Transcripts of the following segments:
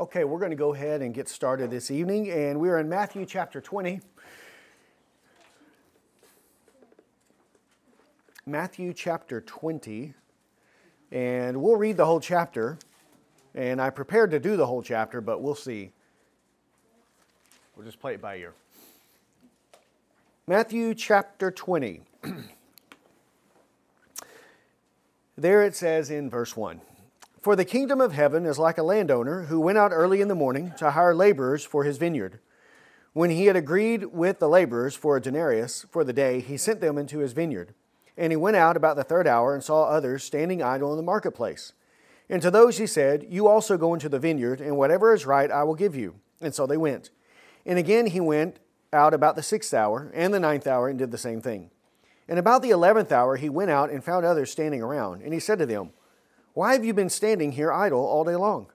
Okay, we're going to go ahead and get started this evening, and we're in Matthew chapter 20. Matthew chapter 20, and we'll read the whole chapter. And I prepared to do the whole chapter, but we'll see. We'll just play it by ear. Matthew chapter 20. there it says in verse 1 For the kingdom of heaven is like a landowner who went out early in the morning to hire laborers for his vineyard. When he had agreed with the laborers for a denarius for the day, he sent them into his vineyard. And he went out about the third hour and saw others standing idle in the marketplace. And to those he said, You also go into the vineyard, and whatever is right I will give you. And so they went. And again he went out about the sixth hour and the ninth hour and did the same thing. And about the eleventh hour he went out and found others standing around. And he said to them, Why have you been standing here idle all day long?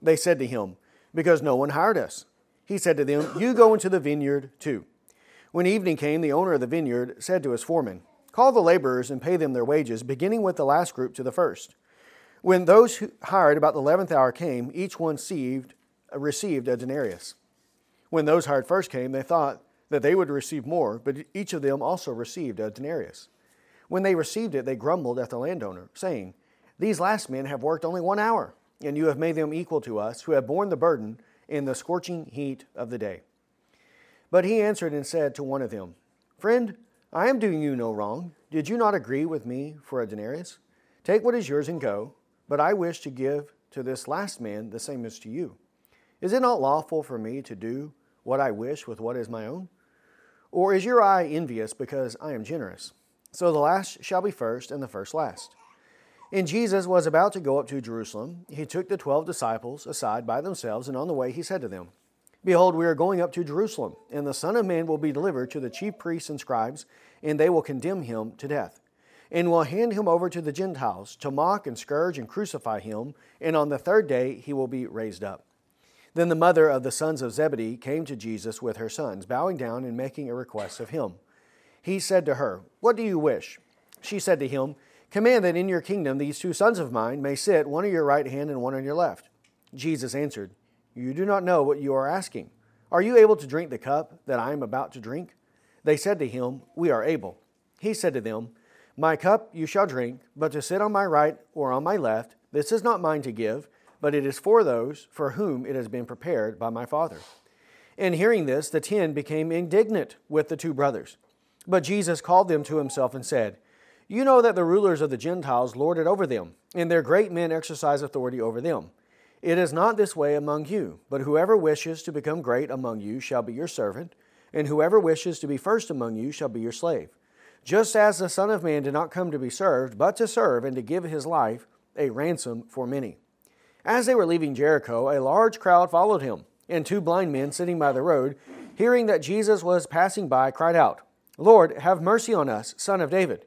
They said to him, Because no one hired us. He said to them, You go into the vineyard too. When evening came, the owner of the vineyard said to his foreman, Call the laborers and pay them their wages, beginning with the last group to the first. When those who hired about the eleventh hour came, each one received, received a denarius. When those hired first came, they thought that they would receive more, but each of them also received a denarius. When they received it, they grumbled at the landowner, saying, These last men have worked only one hour, and you have made them equal to us, who have borne the burden in the scorching heat of the day. But he answered and said to one of them, Friend, I am doing you no wrong. Did you not agree with me for a denarius? Take what is yours and go, but I wish to give to this last man the same as to you. Is it not lawful for me to do what I wish with what is my own? Or is your eye envious because I am generous? So the last shall be first, and the first last. And Jesus was about to go up to Jerusalem. He took the twelve disciples aside by themselves, and on the way he said to them, Behold, we are going up to Jerusalem, and the Son of Man will be delivered to the chief priests and scribes, and they will condemn him to death, and will hand him over to the Gentiles to mock and scourge and crucify him, and on the third day he will be raised up. Then the mother of the sons of Zebedee came to Jesus with her sons, bowing down and making a request of him. He said to her, What do you wish? She said to him, Command that in your kingdom these two sons of mine may sit, one on your right hand and one on your left. Jesus answered, You do not know what you are asking. Are you able to drink the cup that I am about to drink? They said to him, We are able. He said to them, My cup you shall drink, but to sit on my right or on my left, this is not mine to give but it is for those for whom it has been prepared by my Father. In hearing this, the ten became indignant with the two brothers. But Jesus called them to himself and said, You know that the rulers of the Gentiles lord it over them, and their great men exercise authority over them. It is not this way among you, but whoever wishes to become great among you shall be your servant, and whoever wishes to be first among you shall be your slave. Just as the Son of Man did not come to be served, but to serve and to give his life a ransom for many. As they were leaving Jericho, a large crowd followed him, and two blind men sitting by the road, hearing that Jesus was passing by, cried out, Lord, have mercy on us, son of David.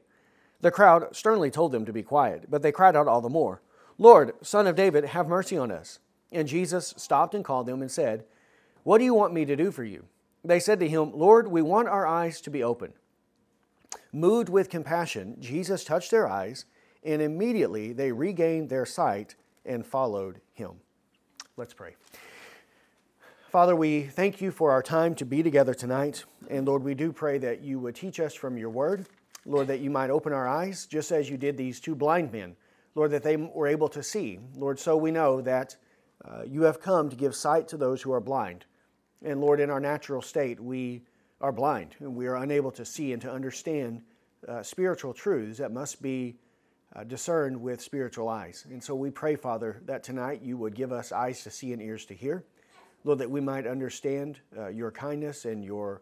The crowd sternly told them to be quiet, but they cried out all the more, Lord, son of David, have mercy on us. And Jesus stopped and called them and said, What do you want me to do for you? They said to him, Lord, we want our eyes to be open. Moved with compassion, Jesus touched their eyes, and immediately they regained their sight and followed him. Let's pray. Father, we thank you for our time to be together tonight. And Lord, we do pray that you would teach us from your word. Lord, that you might open our eyes, just as you did these two blind men. Lord, that they were able to see. Lord, so we know that uh, you have come to give sight to those who are blind. And Lord, in our natural state, we are blind and we are unable to see and to understand uh, spiritual truths that must be uh, discerned with spiritual eyes. And so we pray, Father, that tonight you would give us eyes to see and ears to hear. Lord, that we might understand uh, your kindness and your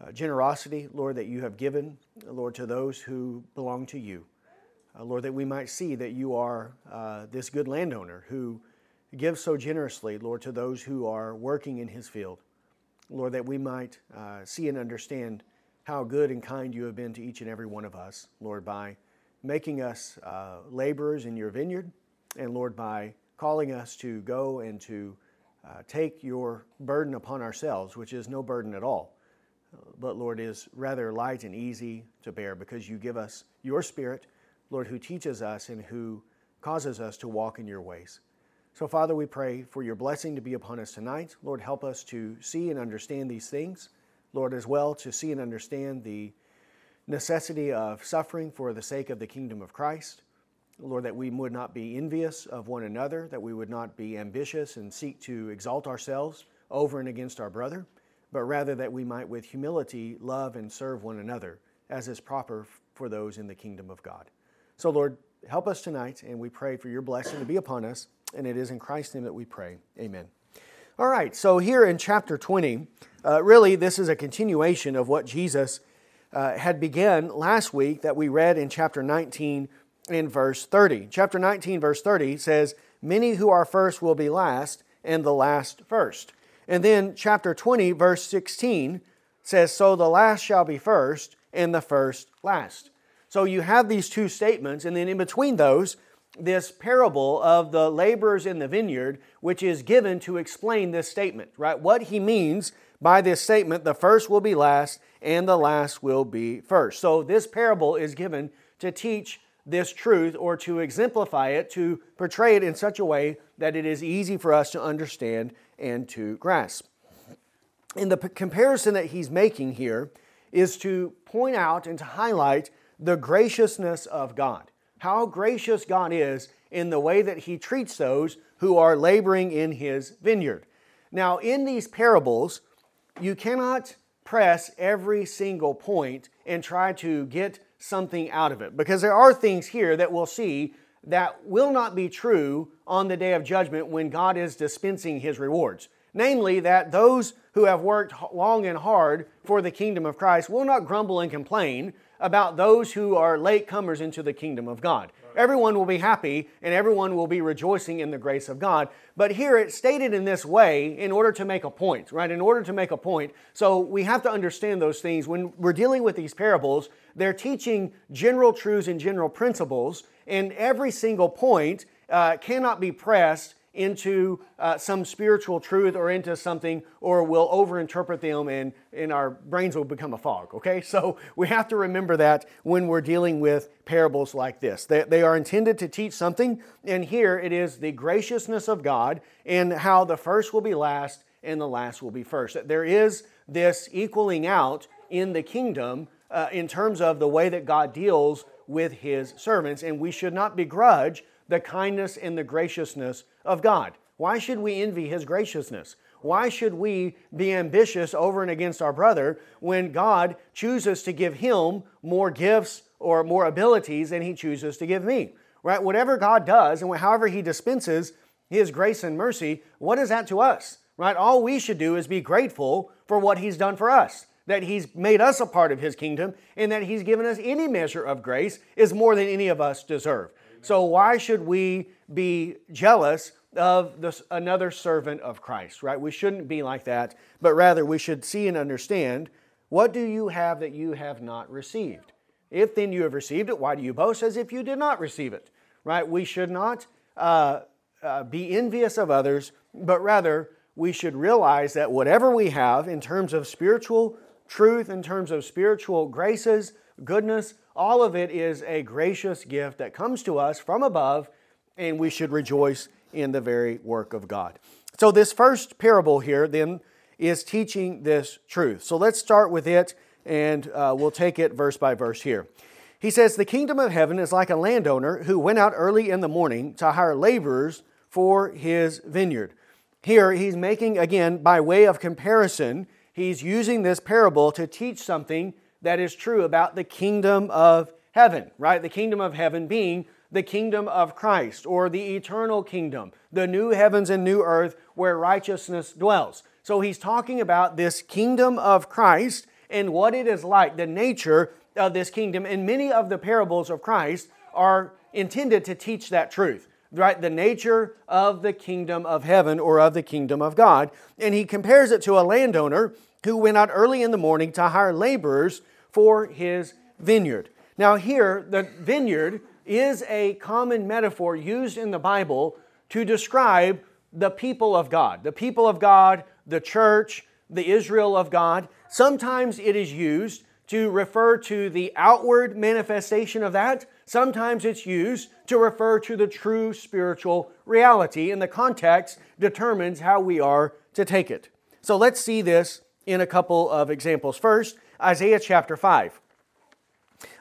uh, generosity, Lord, that you have given, Lord, to those who belong to you. Uh, Lord, that we might see that you are uh, this good landowner who gives so generously, Lord, to those who are working in his field. Lord, that we might uh, see and understand how good and kind you have been to each and every one of us, Lord, by making us uh, laborers in your vineyard, and Lord, by calling us to go and to uh, take your burden upon ourselves, which is no burden at all, but Lord, is rather light and easy to bear because you give us your Spirit, Lord, who teaches us and who causes us to walk in your ways. So, Father, we pray for your blessing to be upon us tonight. Lord, help us to see and understand these things. Lord, as well, to see and understand the necessity of suffering for the sake of the kingdom of Christ. Lord, that we would not be envious of one another, that we would not be ambitious and seek to exalt ourselves over and against our brother, but rather that we might with humility love and serve one another as is proper for those in the kingdom of God. So, Lord, help us tonight, and we pray for your blessing to be upon us, and it is in Christ's name that we pray. Amen. All right, so here in chapter 20, uh, really this is a continuation of what Jesus uh, had begun last week that we read in chapter 19 in verse 30. Chapter 19, verse 30 says, Many who are first will be last, and the last first. And then chapter 20, verse 16 says, So the last shall be first, and the first last. So you have these two statements, and then in between those, this parable of the laborers in the vineyard, which is given to explain this statement, right? What he means by this statement, the first will be last, and the last will be first. So this parable is given to teach this truth or to exemplify it, to portray it in such a way that it is easy for us to understand and to grasp. And the p- comparison that he's making here is to point out and to highlight the graciousness of God. How gracious God is in the way that he treats those who are laboring in his vineyard. Now, in these parables, you cannot press every single point and try to get something out of it. Because there are things here that we'll see that will not be true on the day of judgment when God is dispensing his rewards. Namely, that those who have worked long and hard for the kingdom of Christ will not grumble and complain about those who are late comers into the kingdom of God. Everyone will be happy and everyone will be rejoicing in the grace of God. But here it's stated in this way in order to make a point, right? In order to make a point. So we have to understand those things. When we're dealing with these parables, they're teaching general truths and general principles, and every single point uh, cannot be pressed into uh, some spiritual truth or into something, or we'll overinterpret them and, and our brains will become a fog, okay? So we have to remember that when we're dealing with parables like this. They, they are intended to teach something, and here it is the graciousness of God and how the first will be last and the last will be first. There is this equaling out in the kingdom uh, in terms of the way that God deals with his servants, and we should not begrudge the kindness and the graciousness of God. Why should we envy his graciousness? Why should we be ambitious over and against our brother when God chooses to give him more gifts or more abilities than he chooses to give me? Right? Whatever God does and however he dispenses his grace and mercy, what is that to us? Right? All we should do is be grateful for what he's done for us that He's made us a part of His kingdom and that He's given us any measure of grace is more than any of us deserve. So, why should we be jealous of this, another servant of Christ, right? We shouldn't be like that, but rather we should see and understand what do you have that you have not received? If then you have received it, why do you boast as if you did not receive it, right? We should not uh, uh, be envious of others, but rather we should realize that whatever we have in terms of spiritual truth, in terms of spiritual graces, goodness, all of it is a gracious gift that comes to us from above, and we should rejoice in the very work of God. So, this first parable here then is teaching this truth. So, let's start with it, and uh, we'll take it verse by verse here. He says, The kingdom of heaven is like a landowner who went out early in the morning to hire laborers for his vineyard. Here, he's making, again, by way of comparison, he's using this parable to teach something that is true about the kingdom of heaven, right? The kingdom of heaven being the kingdom of Christ or the eternal kingdom, the new heavens and new earth where righteousness dwells. So he's talking about this kingdom of Christ and what it is like, the nature of this kingdom. And many of the parables of Christ are intended to teach that truth, right? The nature of the kingdom of heaven or of the kingdom of God. And he compares it to a landowner who went out early in the morning to hire laborers for his vineyard. Now, here, the vineyard is a common metaphor used in the Bible to describe the people of God. The people of God, the church, the Israel of God. Sometimes it is used to refer to the outward manifestation of that, Sometimes it's used to refer to the true spiritual reality, and the context determines how we are to take it. So let's see this in a couple of examples. First, Isaiah chapter 5.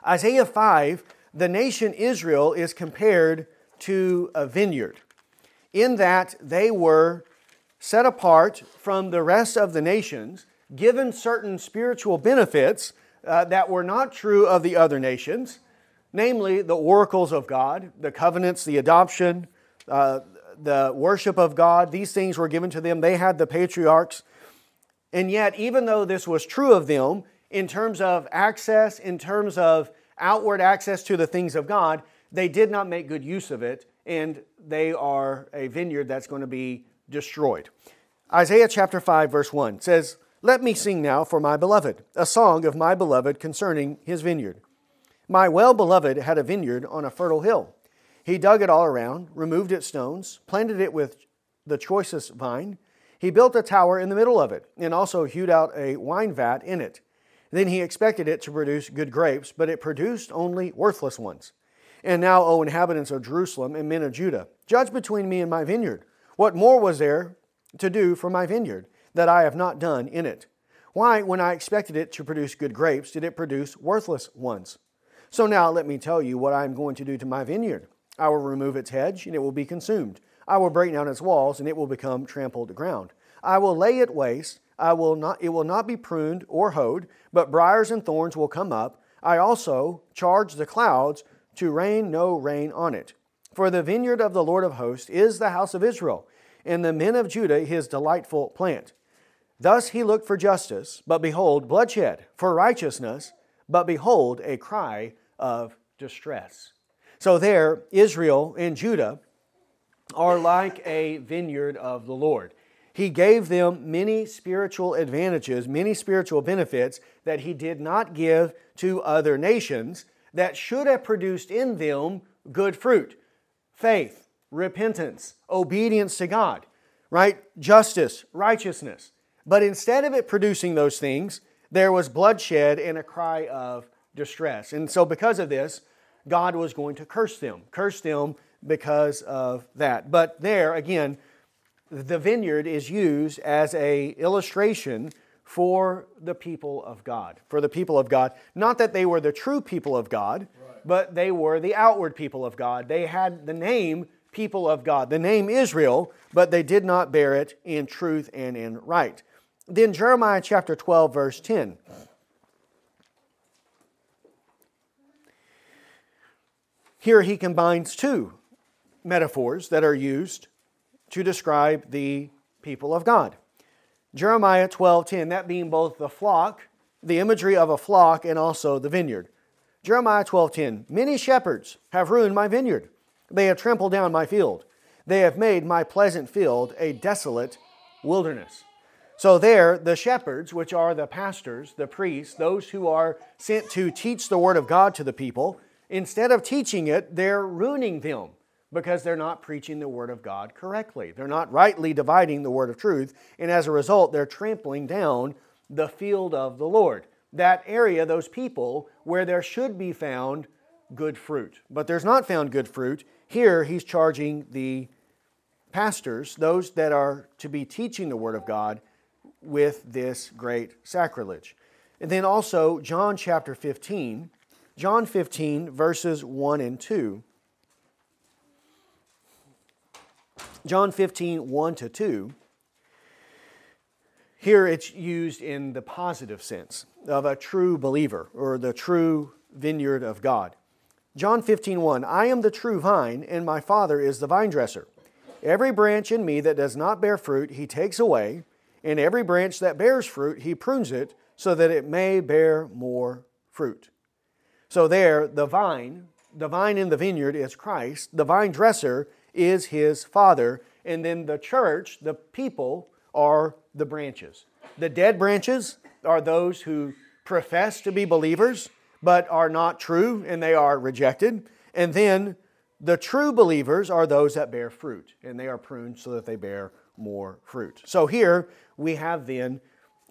Isaiah 5, the nation Israel is compared to a vineyard in that they were set apart from the rest of the nations, given certain spiritual benefits uh, that were not true of the other nations, namely the oracles of God, the covenants, the adoption, uh, the worship of God. These things were given to them. They had the patriarchs. And yet, even though this was true of them, in terms of access, in terms of outward access to the things of God, they did not make good use of it, and they are a vineyard that's going to be destroyed. Isaiah chapter 5, verse 1 says, Let me sing now for my beloved, a song of my beloved concerning his vineyard. My well beloved had a vineyard on a fertile hill. He dug it all around, removed its stones, planted it with the choicest vine. He built a tower in the middle of it, and also hewed out a wine vat in it. Then he expected it to produce good grapes, but it produced only worthless ones. And now, O inhabitants of Jerusalem and men of Judah, judge between me and my vineyard. What more was there to do for my vineyard that I have not done in it? Why, when I expected it to produce good grapes, did it produce worthless ones? So now let me tell you what I am going to do to my vineyard. I will remove its hedge, and it will be consumed. I will break down its walls, and it will become trampled to ground. I will lay it waste. I will not, it will not be pruned or hoed, but briars and thorns will come up. I also charge the clouds to rain no rain on it. For the vineyard of the Lord of hosts is the house of Israel, and the men of Judah his delightful plant. Thus he looked for justice, but behold, bloodshed, for righteousness, but behold, a cry of distress. So there, Israel and Judah are like a vineyard of the Lord. He gave them many spiritual advantages, many spiritual benefits that he did not give to other nations that should have produced in them good fruit faith, repentance, obedience to God, right? Justice, righteousness. But instead of it producing those things, there was bloodshed and a cry of distress. And so, because of this, God was going to curse them, curse them because of that. But there, again, the vineyard is used as a illustration for the people of God. For the people of God. Not that they were the true people of God, right. but they were the outward people of God. They had the name people of God, the name Israel, but they did not bear it in truth and in right. Then Jeremiah chapter 12, verse 10. Here he combines two metaphors that are used to describe the people of God. Jeremiah 12:10, that being both the flock, the imagery of a flock, and also the vineyard. Jeremiah 12:10, many shepherds have ruined my vineyard. They have trampled down my field. They have made my pleasant field a desolate wilderness. So, there, the shepherds, which are the pastors, the priests, those who are sent to teach the word of God to the people, instead of teaching it, they're ruining them because they're not preaching the Word of God correctly. They're not rightly dividing the Word of truth, and as a result, they're trampling down the field of the Lord. That area, those people, where there should be found good fruit. But there's not found good fruit. Here, he's charging the pastors, those that are to be teaching the Word of God, with this great sacrilege. And then also, John chapter 15, John 15, verses 1 and 2 John 15, 1 to 2, here it's used in the positive sense of a true believer or the true vineyard of God. John 15, 1, I am the true vine, and my Father is the vine dresser. Every branch in me that does not bear fruit, he takes away, and every branch that bears fruit, he prunes it, so that it may bear more fruit. So, there, the vine, the vine in the vineyard is Christ. The vine dresser is his Father. And then the church, the people, are the branches. The dead branches are those who profess to be believers but are not true and they are rejected. And then the true believers are those that bear fruit and they are pruned so that they bear more fruit. So here we have then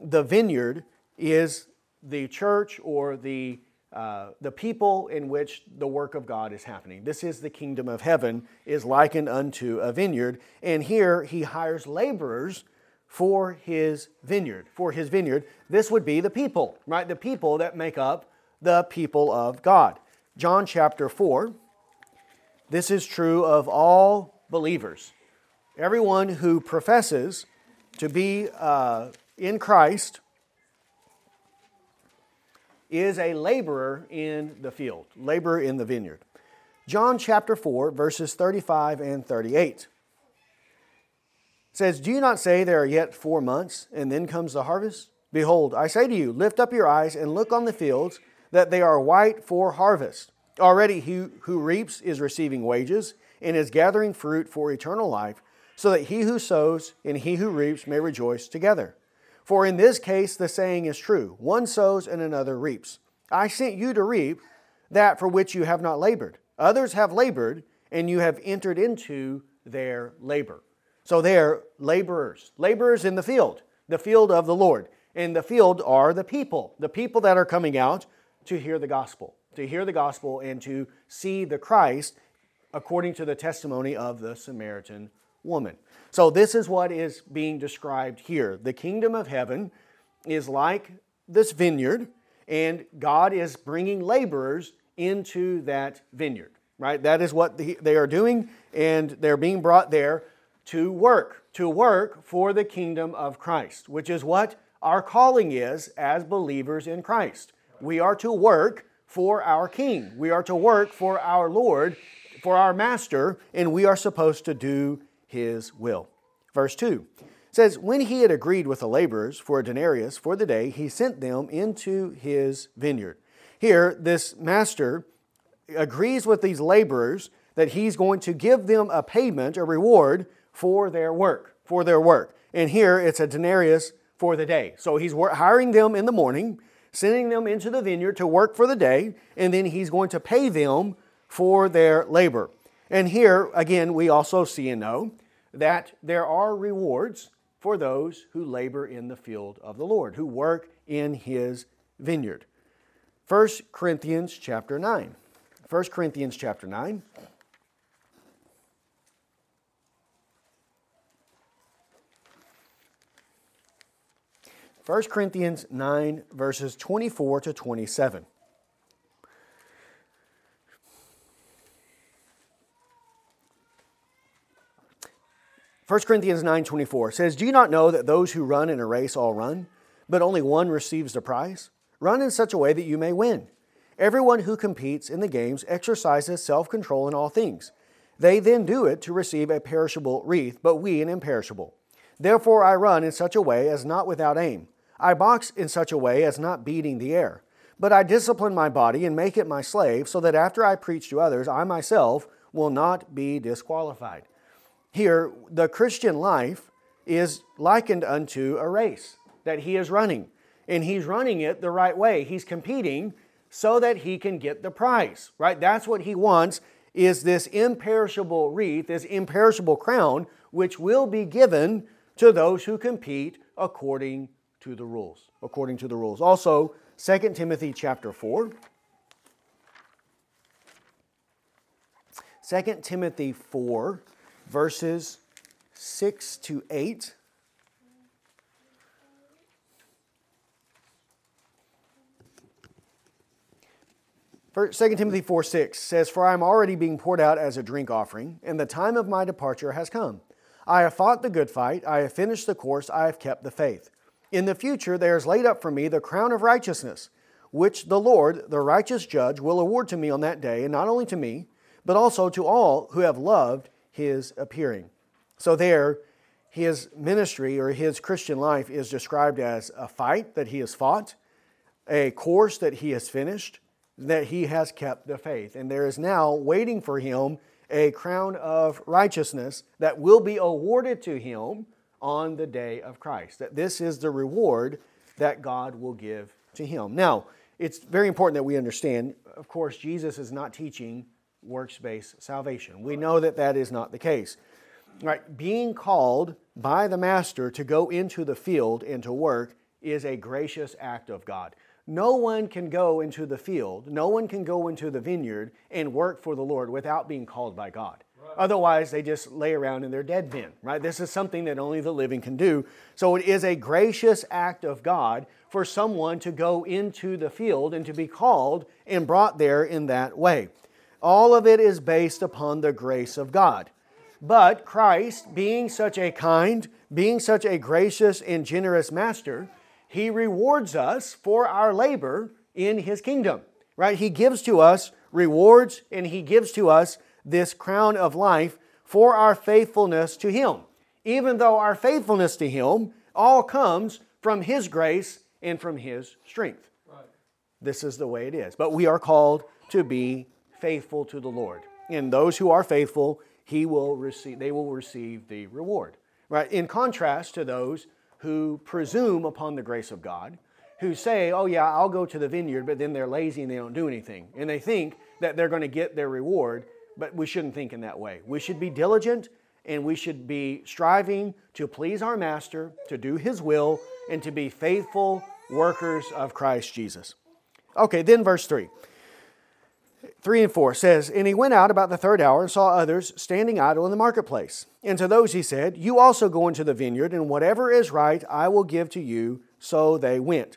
the vineyard is the church or the uh, the people in which the work of God is happening. This is the kingdom of heaven, is likened unto a vineyard. And here he hires laborers for his vineyard. For his vineyard, this would be the people, right? The people that make up the people of God. John chapter 4. This is true of all believers. Everyone who professes to be uh, in Christ is a laborer in the field, laborer in the vineyard. John chapter 4, verses 35 and 38 says, Do you not say there are yet four months, and then comes the harvest? Behold, I say to you, lift up your eyes and look on the fields, that they are white for harvest. Already he who reaps is receiving wages, and is gathering fruit for eternal life, so that he who sows and he who reaps may rejoice together. For in this case the saying is true one sows and another reaps. I sent you to reap that for which you have not labored. Others have labored, and you have entered into their labor. So they're laborers, laborers in the field, the field of the Lord. And the field are the people, the people that are coming out to hear the gospel, to hear the gospel and to see the Christ according to the testimony of the Samaritan woman. So, this is what is being described here. The kingdom of heaven is like this vineyard, and God is bringing laborers into that vineyard, right? That is what they are doing, and they're being brought there to work, to work for the kingdom of Christ, which is what our calling is as believers in Christ. We are to work for our King, we are to work for our Lord, for our Master, and we are supposed to do his will. Verse 2 says, When he had agreed with the laborers for a denarius for the day, he sent them into his vineyard. Here, this master agrees with these laborers that he's going to give them a payment, a reward for their work, for their work. And here it's a denarius for the day. So he's hiring them in the morning, sending them into the vineyard to work for the day, and then he's going to pay them for their labor. And here, again, we also see and know that there are rewards for those who labor in the field of the Lord, who work in his vineyard. 1 Corinthians chapter 9. 1 Corinthians chapter 9. First Corinthians 9, verses 24 to 27. 1 Corinthians 9:24 says, "Do you not know that those who run in a race all run, but only one receives the prize? Run in such a way that you may win. Everyone who competes in the games exercises self-control in all things. They then do it to receive a perishable wreath, but we an imperishable. Therefore I run in such a way as not without aim. I box in such a way as not beating the air. But I discipline my body and make it my slave, so that after I preach to others, I myself will not be disqualified." Here, the Christian life is likened unto a race that he is running. And he's running it the right way. He's competing so that he can get the prize, right? That's what he wants is this imperishable wreath, this imperishable crown, which will be given to those who compete according to the rules. According to the rules. Also, 2 Timothy chapter 4. 2 Timothy 4 verses 6 to 8. First, 2 Timothy 4 6 says, For I am already being poured out as a drink offering, and the time of my departure has come. I have fought the good fight, I have finished the course, I have kept the faith. In the future there is laid up for me the crown of righteousness, which the Lord, the righteous judge, will award to me on that day, and not only to me, but also to all who have loved his appearing. So, there, his ministry or his Christian life is described as a fight that he has fought, a course that he has finished, that he has kept the faith. And there is now waiting for him a crown of righteousness that will be awarded to him on the day of Christ. That this is the reward that God will give to him. Now, it's very important that we understand, of course, Jesus is not teaching works based salvation. We know that that is not the case. Right, being called by the master to go into the field and to work is a gracious act of God. no one can go into the field, no one can go into the vineyard and work for the Lord without being called by God. Right. Otherwise, they just lay around in their dead men, right? This is something that only the living can do. So it is a gracious act of God for someone to go into the field and to be called and brought there in that way. All of it is based upon the grace of God. But Christ, being such a kind, being such a gracious and generous master, he rewards us for our labor in his kingdom. Right? He gives to us rewards and he gives to us this crown of life for our faithfulness to him. Even though our faithfulness to him all comes from his grace and from his strength. Right. This is the way it is. But we are called to be faithful to the Lord. And those who are faithful, he will receive, they will receive the reward. Right? In contrast to those who presume upon the grace of God, who say, oh, yeah, I'll go to the vineyard, but then they're lazy and they don't do anything. And they think that they're going to get their reward, but we shouldn't think in that way. We should be diligent and we should be striving to please our Master, to do His will, and to be faithful workers of Christ Jesus. Okay, then verse 3. 3 and 4 says, And he went out about the third hour and saw others standing idle in the marketplace. And to those he said, You also go into the vineyard, and whatever is right I will give to you. So they went.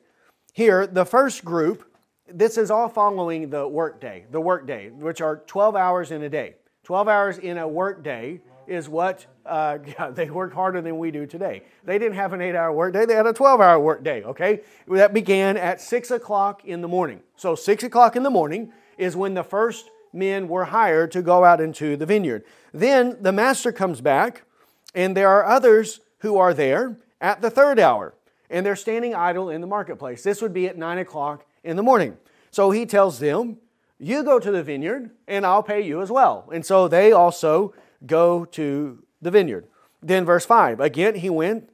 Here, the first group, this is all following the workday, the workday, which are 12 hours in a day. 12 hours in a workday is what uh, yeah, they work harder than we do today. They didn't have an eight hour work day, they had a 12 hour workday, okay? That began at 6 o'clock in the morning. So, 6 o'clock in the morning is when the first men were hired to go out into the vineyard. Then the master comes back, and there are others who are there at the third hour, and they're standing idle in the marketplace. This would be at 9 o'clock in the morning. So he tells them, You go to the vineyard, and I'll pay you as well. And so they also go to the vineyard. Then, verse 5 again, he went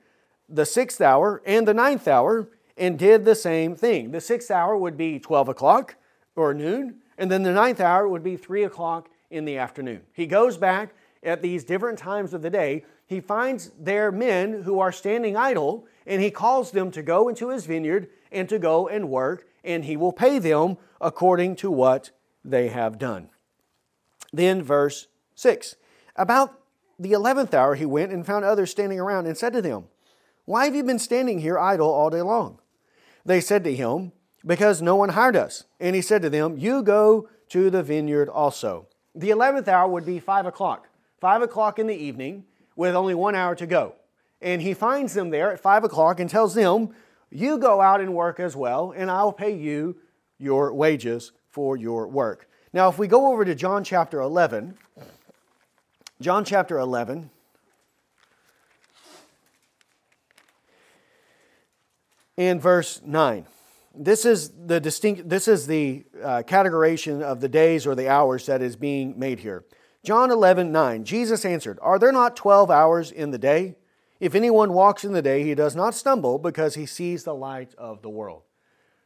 the sixth hour and the ninth hour and did the same thing. The sixth hour would be 12 o'clock or noon, and then the ninth hour would be 3 o'clock in the afternoon. He goes back at these different times of the day. He finds there men who are standing idle, and he calls them to go into his vineyard and to go and work, and he will pay them according to what they have done. Then, verse 6 About the eleventh hour, he went and found others standing around and said to them, Why have you been standing here idle all day long? They said to him, Because no one hired us. And he said to them, You go to the vineyard also. The eleventh hour would be five o'clock, five o'clock in the evening, with only one hour to go. And he finds them there at five o'clock and tells them, You go out and work as well, and I'll pay you your wages for your work. Now, if we go over to John chapter 11, John chapter 11. And verse 9. This is the distinct this is the uh, categorization of the days or the hours that is being made here. John 11, 9. Jesus answered, Are there not 12 hours in the day? If anyone walks in the day, he does not stumble because he sees the light of the world.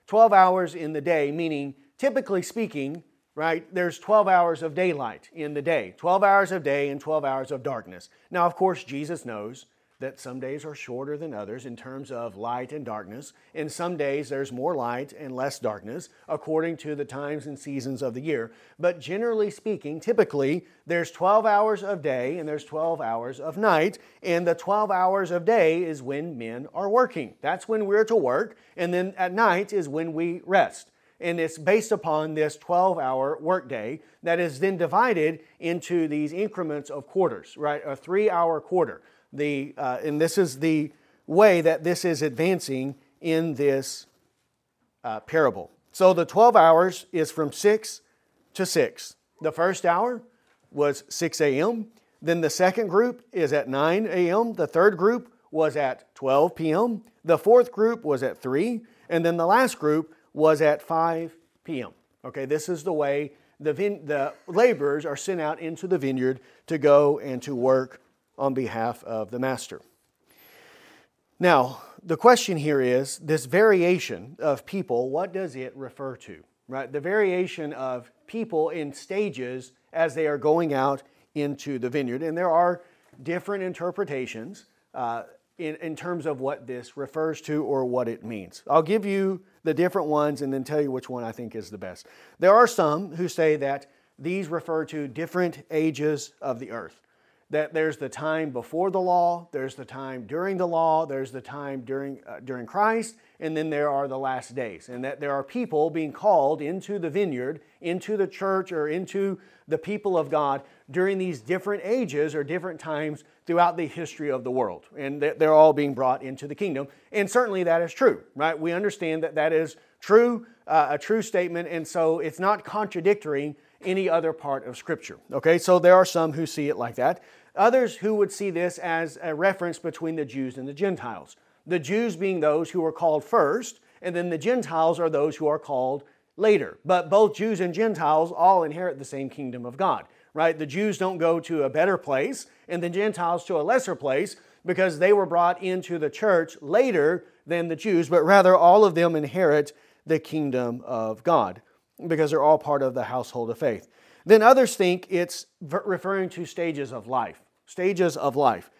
12 hours in the day, meaning, typically speaking, right? There's 12 hours of daylight in the day, 12 hours of day and 12 hours of darkness. Now, of course, Jesus knows that some days are shorter than others in terms of light and darkness. In some days, there's more light and less darkness according to the times and seasons of the year. But generally speaking, typically, there's 12 hours of day and there's 12 hours of night. And the 12 hours of day is when men are working. That's when we're to work. And then at night is when we rest and it's based upon this 12 hour workday that is then divided into these increments of quarters, right? A three hour quarter. The, uh, and this is the way that this is advancing in this uh, parable. So the 12 hours is from 6 to 6. The first hour was 6 a.m. Then the second group is at 9 a.m. The third group was at 12 p.m. The fourth group was at 3. And then the last group was at 5 p.m. Okay, this is the way the, vin- the laborers are sent out into the vineyard to go and to work on behalf of the master. Now, the question here is this variation of people, what does it refer to? Right? The variation of people in stages as they are going out into the vineyard. And there are different interpretations. Uh, in, in terms of what this refers to or what it means. I'll give you the different ones and then tell you which one I think is the best. There are some who say that these refer to different ages of the earth. That there's the time before the law, there's the time during the law, there's the time during, uh, during Christ, and then there are the last days. And that there are people being called into the vineyard, into the church, or into the people of God during these different ages or different times throughout the history of the world. And they're all being brought into the kingdom. And certainly that is true, right? We understand that that is true, uh, a true statement, and so it's not contradictory any other part of Scripture. Okay, so there are some who see it like that. Others who would see this as a reference between the Jews and the Gentiles. The Jews being those who are called first, and then the Gentiles are those who are called later. But both Jews and Gentiles all inherit the same kingdom of God, right? The Jews don't go to a better place, and the Gentiles to a lesser place because they were brought into the church later than the Jews, but rather all of them inherit the kingdom of God because they're all part of the household of faith. Then others think it's referring to stages of life, stages of life.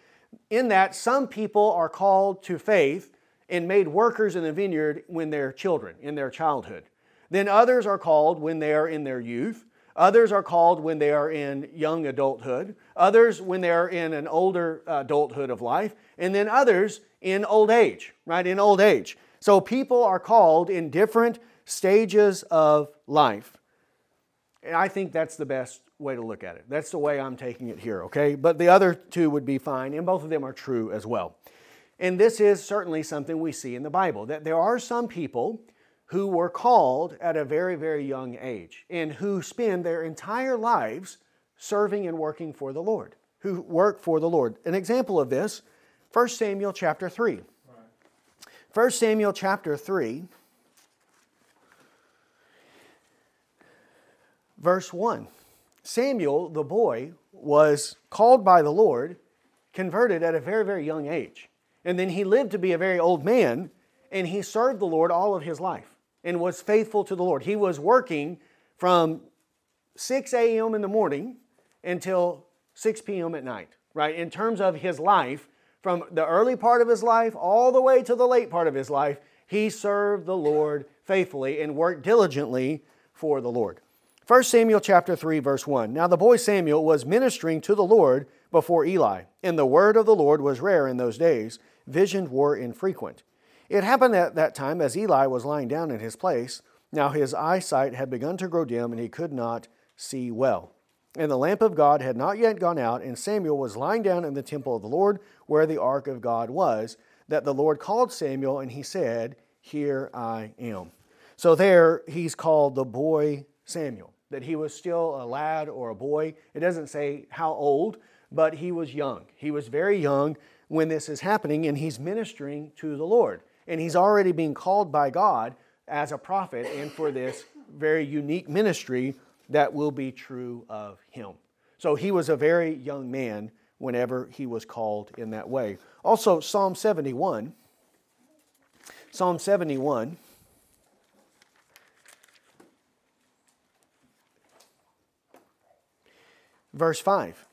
In that, some people are called to faith and made workers in the vineyard when they're children, in their childhood. Then others are called when they are in their youth. Others are called when they are in young adulthood. Others when they are in an older adulthood of life. And then others in old age, right? In old age. So people are called in different stages of life. And I think that's the best way to look at it. That's the way I'm taking it here, okay? But the other two would be fine, and both of them are true as well. And this is certainly something we see in the Bible that there are some people who were called at a very, very young age and who spend their entire lives serving and working for the Lord, who work for the Lord. An example of this, 1 Samuel chapter 3. 1 Samuel chapter 3, verse 1. Samuel, the boy, was called by the Lord, converted at a very, very young age. And then he lived to be a very old man, and he served the Lord all of his life and was faithful to the Lord. He was working from 6 a.m. in the morning until 6 p.m. at night, right? In terms of his life, from the early part of his life all the way to the late part of his life, he served the Lord faithfully and worked diligently for the Lord. 1 Samuel chapter 3 verse 1. Now the boy Samuel was ministering to the Lord before Eli, and the word of the Lord was rare in those days. Visions were infrequent. It happened at that time as Eli was lying down in his place. Now his eyesight had begun to grow dim, and he could not see well. And the lamp of God had not yet gone out, and Samuel was lying down in the temple of the Lord, where the ark of God was, that the Lord called Samuel, and he said, Here I am. So there he's called the boy Samuel, that he was still a lad or a boy. It doesn't say how old, but he was young. He was very young when this is happening, and he's ministering to the Lord and he's already being called by God as a prophet and for this very unique ministry that will be true of him. So he was a very young man whenever he was called in that way. Also, Psalm 71. Psalm 71. Verse 5.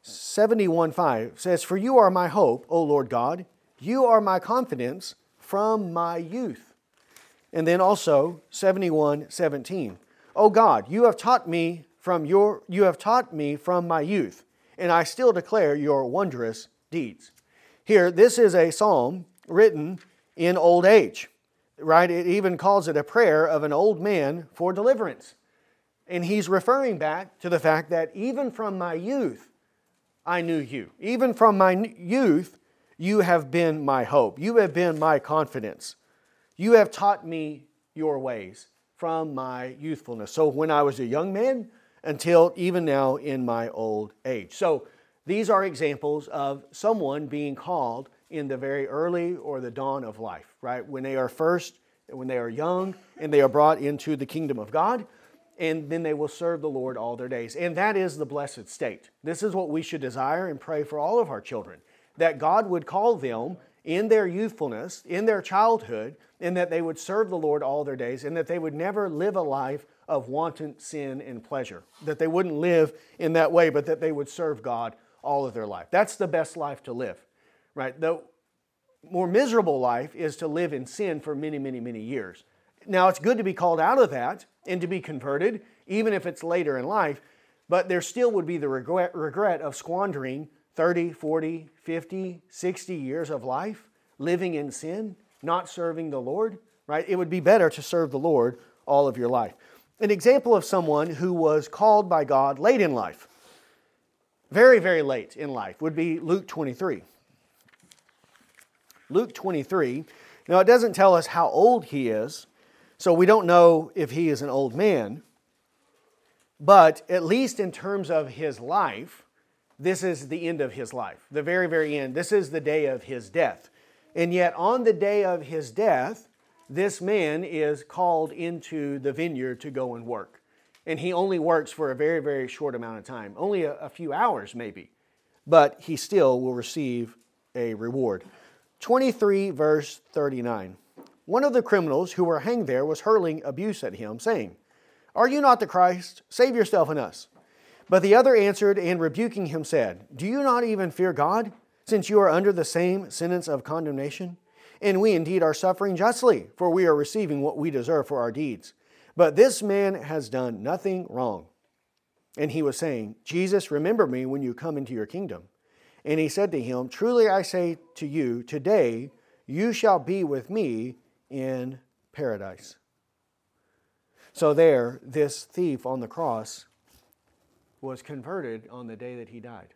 71 5 says, For you are my hope, O Lord God. You are my confidence from my youth. And then also 71 17. Oh God, you have taught me from your you have taught me from my youth, and I still declare your wondrous deeds. Here, this is a psalm written in old age, right? It even calls it a prayer of an old man for deliverance. And he's referring back to the fact that even from my youth, I knew you. Even from my youth, you have been my hope. You have been my confidence. You have taught me your ways from my youthfulness. So when I was a young man until even now in my old age. So these are examples of someone being called in the very early or the dawn of life, right? When they are first, when they are young, and they are brought into the kingdom of God, and then they will serve the Lord all their days. And that is the blessed state. This is what we should desire and pray for all of our children that God would call them in their youthfulness, in their childhood, and that they would serve the Lord all their days, and that they would never live a life of wanton sin and pleasure. That they wouldn't live in that way, but that they would serve God all of their life. That's the best life to live, right? The more miserable life is to live in sin for many, many, many years. Now, it's good to be called out of that and to be converted, even if it's later in life, but there still would be the regret, regret of squandering 30, 40, 50, 60 years of life living in sin, not serving the Lord, right? It would be better to serve the Lord all of your life. An example of someone who was called by God late in life, very, very late in life, would be Luke 23. Luke 23. Now, it doesn't tell us how old he is, so we don't know if he is an old man. But at least in terms of his life, this is the end of his life, the very, very end. This is the day of his death. And yet, on the day of his death, this man is called into the vineyard to go and work. And he only works for a very, very short amount of time, only a, a few hours maybe, but he still will receive a reward. 23, verse 39. One of the criminals who were hanged there was hurling abuse at him, saying, Are you not the Christ? Save yourself and us. But the other answered and rebuking him said, Do you not even fear God, since you are under the same sentence of condemnation? And we indeed are suffering justly, for we are receiving what we deserve for our deeds. But this man has done nothing wrong. And he was saying, Jesus, remember me when you come into your kingdom. And he said to him, Truly I say to you, today you shall be with me in paradise. So, there, this thief on the cross was converted on the day that he died.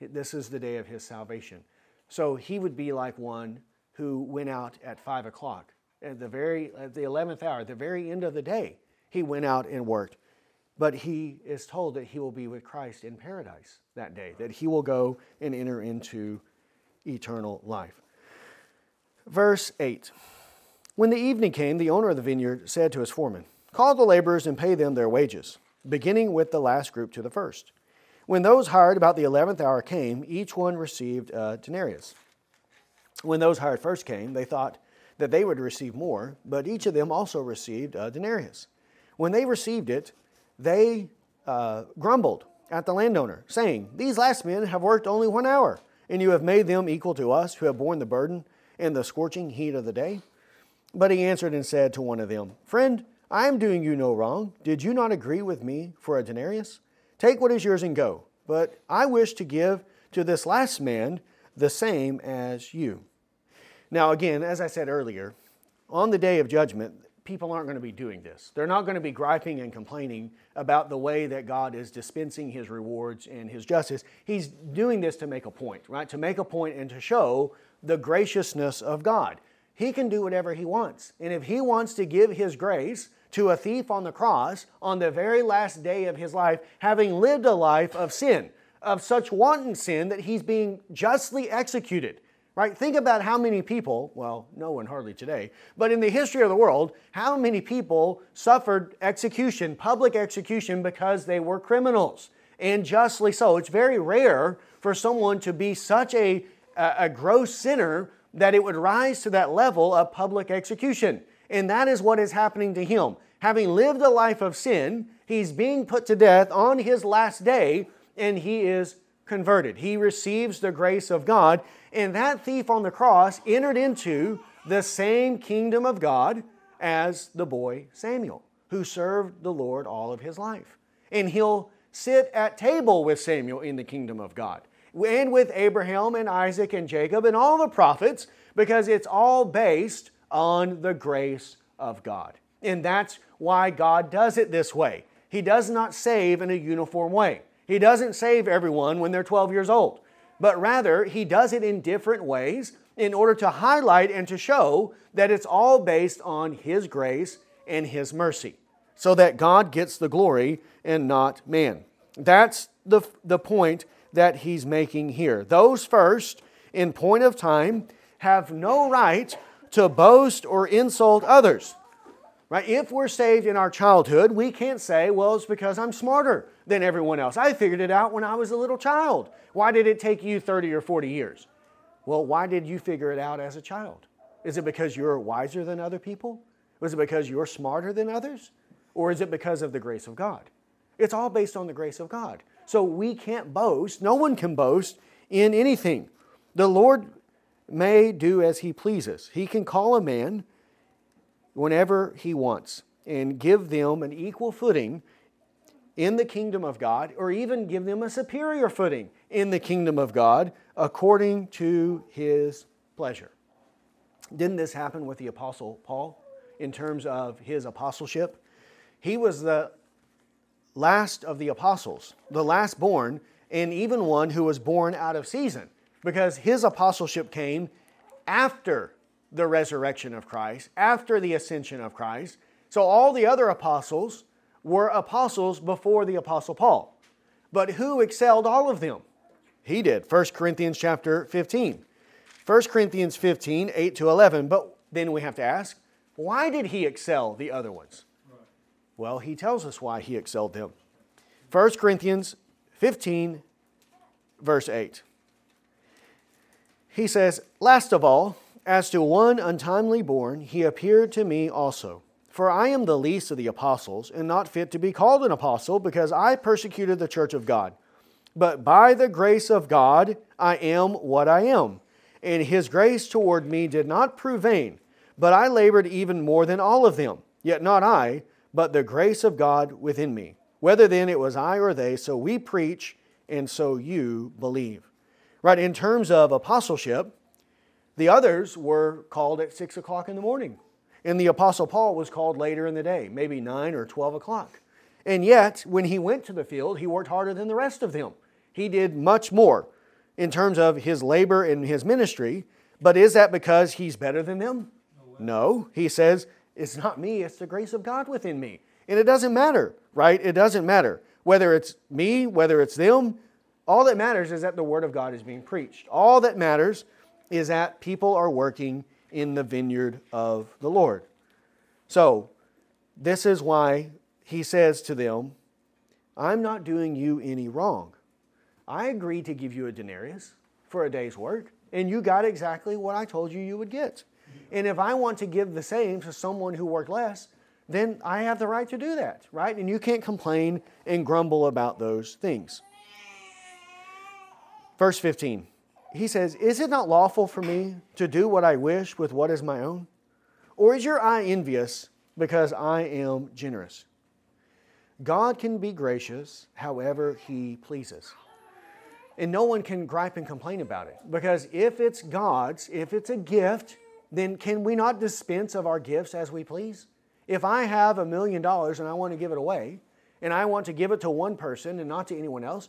This is the day of his salvation. So, he would be like one who went out at five o'clock. At the very at the eleventh hour, the very end of the day, he went out and worked. But he is told that he will be with Christ in paradise that day, that he will go and enter into eternal life. Verse 8 When the evening came, the owner of the vineyard said to his foreman, Call the laborers and pay them their wages, beginning with the last group to the first. When those hired about the eleventh hour came, each one received a denarius. When those hired first came, they thought that they would receive more, but each of them also received a denarius. When they received it, they uh, grumbled at the landowner, saying, These last men have worked only one hour, and you have made them equal to us who have borne the burden and the scorching heat of the day. But he answered and said to one of them, Friend, I am doing you no wrong. Did you not agree with me for a denarius? Take what is yours and go. But I wish to give to this last man the same as you. Now, again, as I said earlier, on the day of judgment, people aren't going to be doing this. They're not going to be griping and complaining about the way that God is dispensing his rewards and his justice. He's doing this to make a point, right? To make a point and to show the graciousness of God. He can do whatever he wants. And if he wants to give his grace to a thief on the cross on the very last day of his life, having lived a life of sin, of such wanton sin that he's being justly executed, Right? Think about how many people, well, no one hardly today, but in the history of the world, how many people suffered execution, public execution, because they were criminals, and justly so. It's very rare for someone to be such a, a, a gross sinner that it would rise to that level of public execution. And that is what is happening to him. Having lived a life of sin, he's being put to death on his last day, and he is converted. He receives the grace of God and that thief on the cross entered into the same kingdom of God as the boy Samuel, who served the Lord all of his life. And he'll sit at table with Samuel in the kingdom of God, and with Abraham and Isaac and Jacob and all the prophets, because it's all based on the grace of God. And that's why God does it this way. He does not save in a uniform way. He doesn't save everyone when they're 12 years old but rather he does it in different ways in order to highlight and to show that it's all based on his grace and his mercy, so that God gets the glory and not man. That's the, the point that he's making here. Those first, in point of time, have no right to boast or insult others. Right? If we're saved in our childhood, we can't say, well, it's because I'm smarter than everyone else. I figured it out when I was a little child. Why did it take you 30 or 40 years? Well, why did you figure it out as a child? Is it because you're wiser than other people? Was it because you're smarter than others? Or is it because of the grace of God? It's all based on the grace of God. So we can't boast. No one can boast in anything. The Lord may do as he pleases. He can call a man whenever he wants and give them an equal footing in the kingdom of God, or even give them a superior footing in the kingdom of God according to his pleasure. Didn't this happen with the Apostle Paul in terms of his apostleship? He was the last of the apostles, the last born, and even one who was born out of season, because his apostleship came after the resurrection of Christ, after the ascension of Christ. So all the other apostles were apostles before the apostle Paul. But who excelled all of them? He did. 1 Corinthians chapter 15. 1 Corinthians 15, 8 to 11. But then we have to ask, why did he excel the other ones? Well, he tells us why he excelled them. 1 Corinthians 15, verse 8. He says, Last of all, as to one untimely born, he appeared to me also. For I am the least of the apostles, and not fit to be called an apostle, because I persecuted the church of God. But by the grace of God, I am what I am. And his grace toward me did not prove vain, but I labored even more than all of them. Yet not I, but the grace of God within me. Whether then it was I or they, so we preach, and so you believe. Right, in terms of apostleship, the others were called at 6 o'clock in the morning. And the Apostle Paul was called later in the day, maybe 9 or 12 o'clock. And yet, when he went to the field, he worked harder than the rest of them. He did much more in terms of his labor and his ministry. But is that because he's better than them? No. He says, it's not me, it's the grace of God within me. And it doesn't matter, right? It doesn't matter. Whether it's me, whether it's them, all that matters is that the Word of God is being preached. All that matters is that people are working in the vineyard of the Lord. So, this is why he says to them, I'm not doing you any wrong. I agreed to give you a denarius for a day's work, and you got exactly what I told you you would get. And if I want to give the same to someone who worked less, then I have the right to do that, right? And you can't complain and grumble about those things. Verse 15 he says, Is it not lawful for me to do what I wish with what is my own? Or is your eye envious because I am generous? God can be gracious however He pleases. And no one can gripe and complain about it. Because if it's God's, if it's a gift, then can we not dispense of our gifts as we please? If I have a million dollars and I want to give it away, and I want to give it to one person and not to anyone else,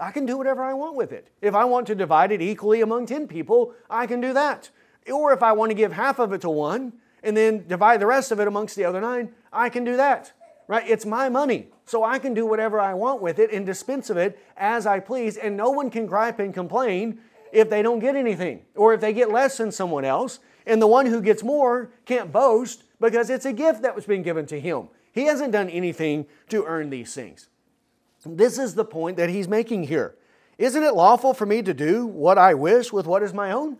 I can do whatever I want with it. If I want to divide it equally among 10 people, I can do that. Or if I want to give half of it to one and then divide the rest of it amongst the other nine, I can do that. Right? It's my money. So I can do whatever I want with it and dispense of it as I please, and no one can gripe and complain if they don't get anything or if they get less than someone else. And the one who gets more can't boast because it's a gift that was being given to him. He hasn't done anything to earn these things. This is the point that he's making here. Isn't it lawful for me to do what I wish with what is my own?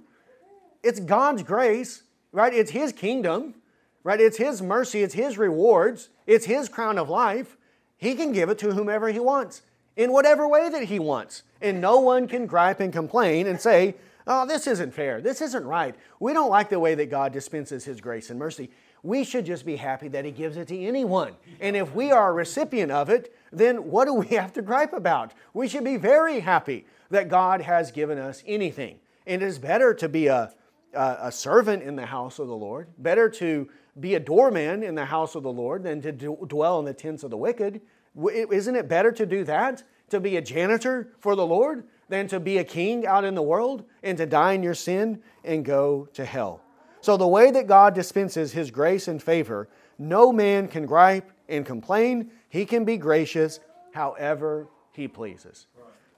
It's God's grace, right? It's His kingdom, right? It's His mercy, it's His rewards, it's His crown of life. He can give it to whomever He wants in whatever way that He wants. And no one can gripe and complain and say, oh, this isn't fair, this isn't right. We don't like the way that God dispenses His grace and mercy. We should just be happy that He gives it to anyone. And if we are a recipient of it, then what do we have to gripe about? We should be very happy that God has given us anything. And it is better to be a, a, a servant in the house of the Lord, better to be a doorman in the house of the Lord than to dwell in the tents of the wicked. Isn't it better to do that? To be a janitor for the Lord than to be a king out in the world and to die in your sin and go to hell. So, the way that God dispenses His grace and favor, no man can gripe and complain. He can be gracious however He pleases.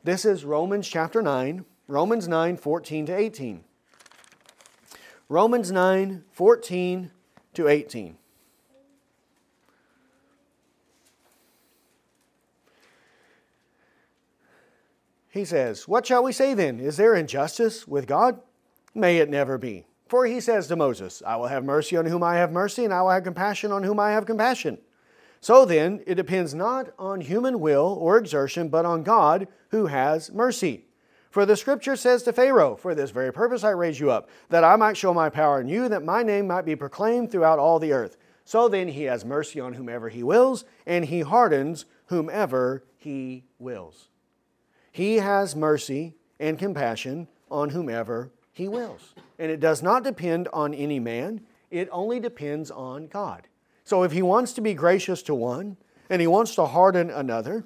This is Romans chapter 9, Romans 9, 14 to 18. Romans 9, 14 to 18. He says, What shall we say then? Is there injustice with God? May it never be. For he says to Moses, I will have mercy on whom I have mercy, and I will have compassion on whom I have compassion. So then, it depends not on human will or exertion, but on God who has mercy. For the scripture says to Pharaoh, For this very purpose I raised you up, that I might show my power in you, that my name might be proclaimed throughout all the earth. So then he has mercy on whomever he wills, and he hardens whomever he wills. He has mercy and compassion on whomever he wills. And it does not depend on any man, it only depends on God. So if he wants to be gracious to one and he wants to harden another,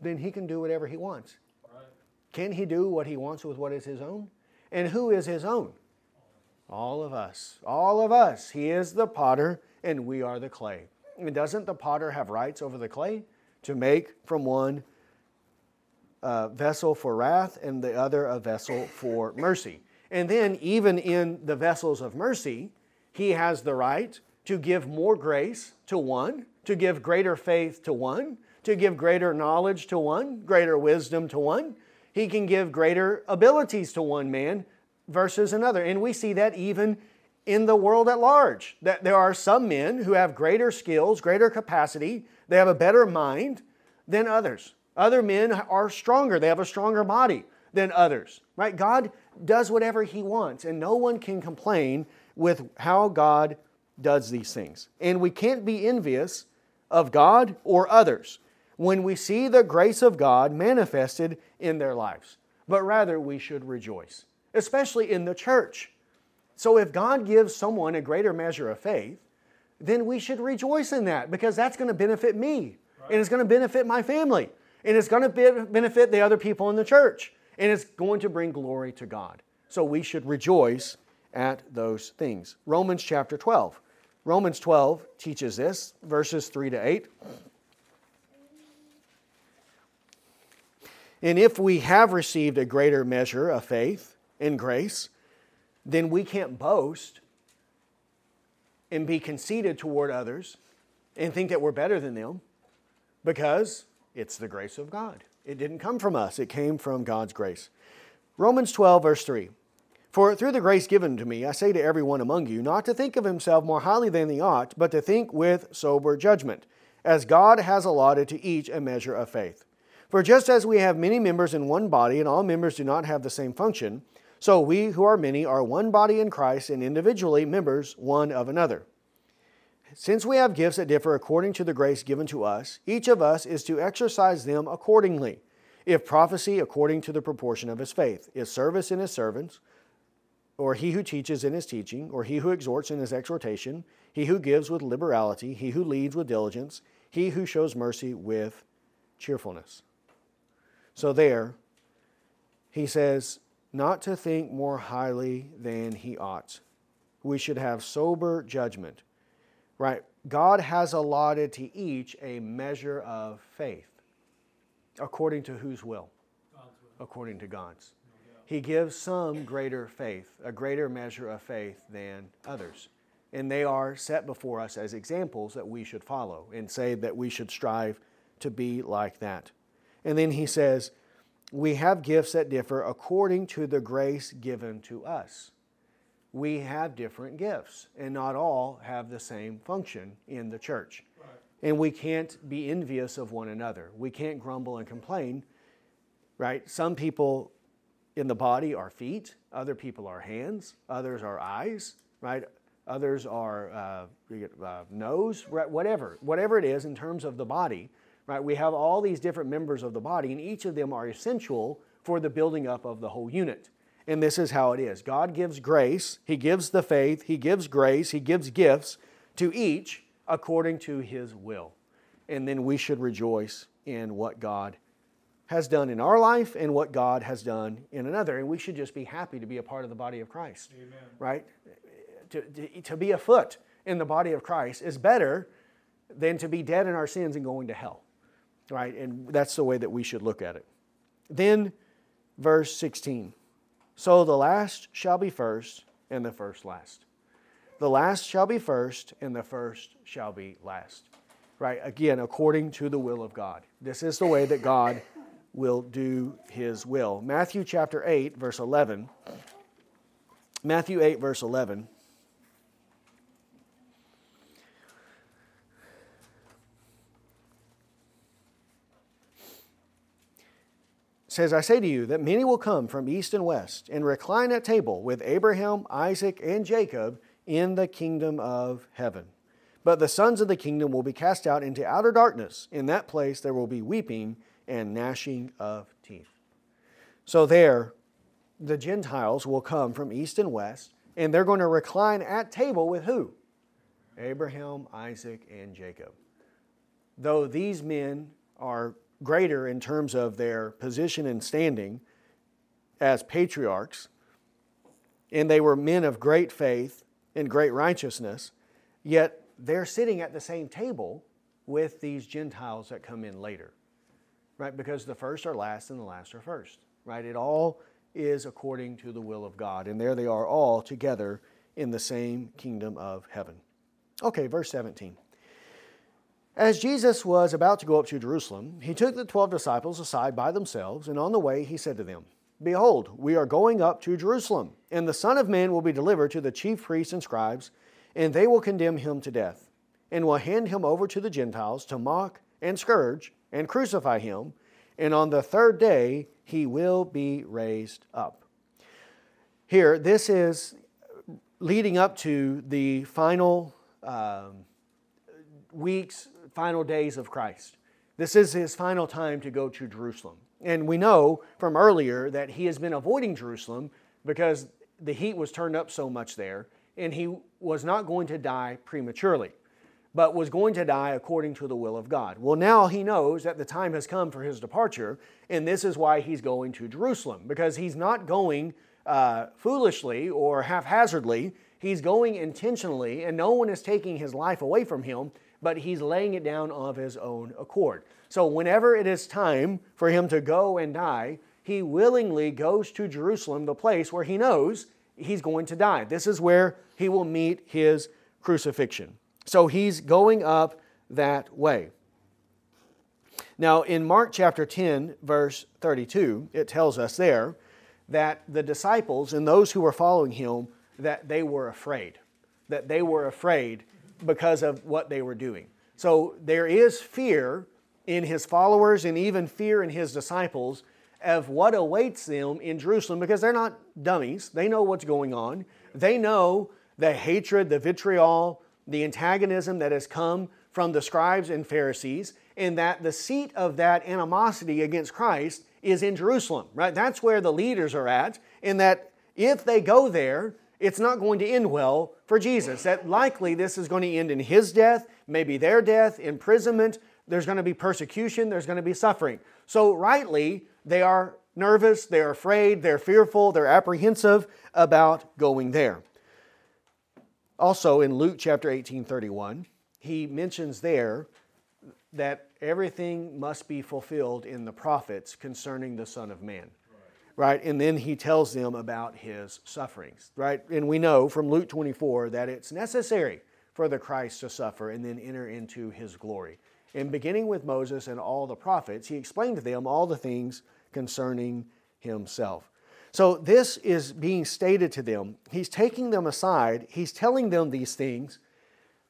then he can do whatever he wants. Can he do what he wants with what is his own? And who is his own? All of us. All of us. He is the potter and we are the clay. And doesn't the potter have rights over the clay to make from one a vessel for wrath and the other a vessel for mercy? And then, even in the vessels of mercy, he has the right to give more grace to one, to give greater faith to one, to give greater knowledge to one, greater wisdom to one, he can give greater abilities to one man versus another. And we see that even in the world at large, that there are some men who have greater skills, greater capacity, they have a better mind than others. Other men are stronger, they have a stronger body than others, right? God does whatever He wants, and no one can complain with how God does these things. And we can't be envious of God or others when we see the grace of God manifested in their lives, but rather we should rejoice, especially in the church. So if God gives someone a greater measure of faith, then we should rejoice in that because that's going to benefit me right. and it's going to benefit my family and it's going to benefit the other people in the church and it's going to bring glory to God. So we should rejoice at those things. Romans chapter 12. Romans 12 teaches this, verses 3 to 8. And if we have received a greater measure of faith and grace, then we can't boast and be conceited toward others and think that we're better than them because it's the grace of God. It didn't come from us, it came from God's grace. Romans 12, verse 3. For through the grace given to me, I say to everyone among you, not to think of himself more highly than he ought, but to think with sober judgment, as God has allotted to each a measure of faith. For just as we have many members in one body, and all members do not have the same function, so we who are many are one body in Christ, and individually members one of another. Since we have gifts that differ according to the grace given to us, each of us is to exercise them accordingly. If prophecy, according to the proportion of his faith, if service in his servants, or he who teaches in his teaching, or he who exhorts in his exhortation, he who gives with liberality, he who leads with diligence, he who shows mercy with cheerfulness. So there, he says, not to think more highly than he ought. We should have sober judgment. Right? God has allotted to each a measure of faith. According to whose will? will. According to God's. He gives some greater faith, a greater measure of faith than others. And they are set before us as examples that we should follow and say that we should strive to be like that. And then he says, We have gifts that differ according to the grace given to us. We have different gifts, and not all have the same function in the church. Right. And we can't be envious of one another. We can't grumble and complain, right? Some people in the body are feet, other people are hands, others are eyes, right? Others are uh, uh, nose, whatever, whatever it is in terms of the body right? We have all these different members of the body, and each of them are essential for the building up of the whole unit. And this is how it is God gives grace, He gives the faith, He gives grace, He gives gifts to each according to His will. And then we should rejoice in what God has done in our life and what God has done in another. And we should just be happy to be a part of the body of Christ. Amen. Right? To, to, to be a foot in the body of Christ is better than to be dead in our sins and going to hell right? And that's the way that we should look at it. Then, verse 16. So the last shall be first, and the first last. The last shall be first, and the first shall be last. Right? Again, according to the will of God. This is the way that God will do his will. Matthew chapter 8, verse 11. Matthew 8, verse 11. Says, I say to you that many will come from east and west and recline at table with Abraham, Isaac, and Jacob in the kingdom of heaven. But the sons of the kingdom will be cast out into outer darkness. In that place there will be weeping and gnashing of teeth. So there, the Gentiles will come from east and west, and they're going to recline at table with who? Abraham, Isaac, and Jacob. Though these men are greater in terms of their position and standing as patriarchs, and they were men of great faith and great righteousness, yet they're sitting at the same table with these Gentiles that come in later, right? Because the first are last and the last are first, right? It all is according to the will of God, and there they are all together in the same kingdom of heaven. Okay, verse 17. As Jesus was about to go up to Jerusalem, he took the twelve disciples aside by themselves, and on the way he said to them, Behold, we are going up to Jerusalem, and the Son of Man will be delivered to the chief priests and scribes, and they will condemn him to death, and will hand him over to the Gentiles to mock and scourge and crucify him, and on the third day he will be raised up. Here, this is leading up to the final um, weeks final days of Christ. This is his final time to go to Jerusalem. And we know from earlier that he has been avoiding Jerusalem because the heat was turned up so much there, and he was not going to die prematurely, but was going to die according to the will of God. Well, now he knows that the time has come for his departure, and this is why he's going to Jerusalem, because he's not going uh, foolishly or haphazardly. He's going intentionally, and no one is taking his life away from him but he's laying it down of his own accord. So, whenever it is time for him to go and die, he willingly goes to Jerusalem, the place where he knows he's going to die. This is where he will meet his crucifixion. So, he's going up that way. Now, in Mark chapter 10, verse 32, it tells us there that the disciples and those who were following him that they were afraid that they were afraid because of what they were doing. So there is fear in his followers and even fear in his disciples of what awaits them in Jerusalem because they're not dummies. They know what's going on. They know the hatred, the vitriol, the antagonism that has come from the scribes and Pharisees, and that the seat of that animosity against Christ is in Jerusalem, right? That's where the leaders are at, and that if they go there, it's not going to end well for Jesus. That likely this is going to end in his death, maybe their death, imprisonment. There's going to be persecution, there's going to be suffering. So, rightly, they are nervous, they're afraid, they're fearful, they're apprehensive about going there. Also, in Luke chapter 18 31, he mentions there that everything must be fulfilled in the prophets concerning the Son of Man right? And then he tells them about his sufferings, right? And we know from Luke 24 that it's necessary for the Christ to suffer and then enter into his glory. And beginning with Moses and all the prophets, he explained to them all the things concerning himself. So this is being stated to them. He's taking them aside, he's telling them these things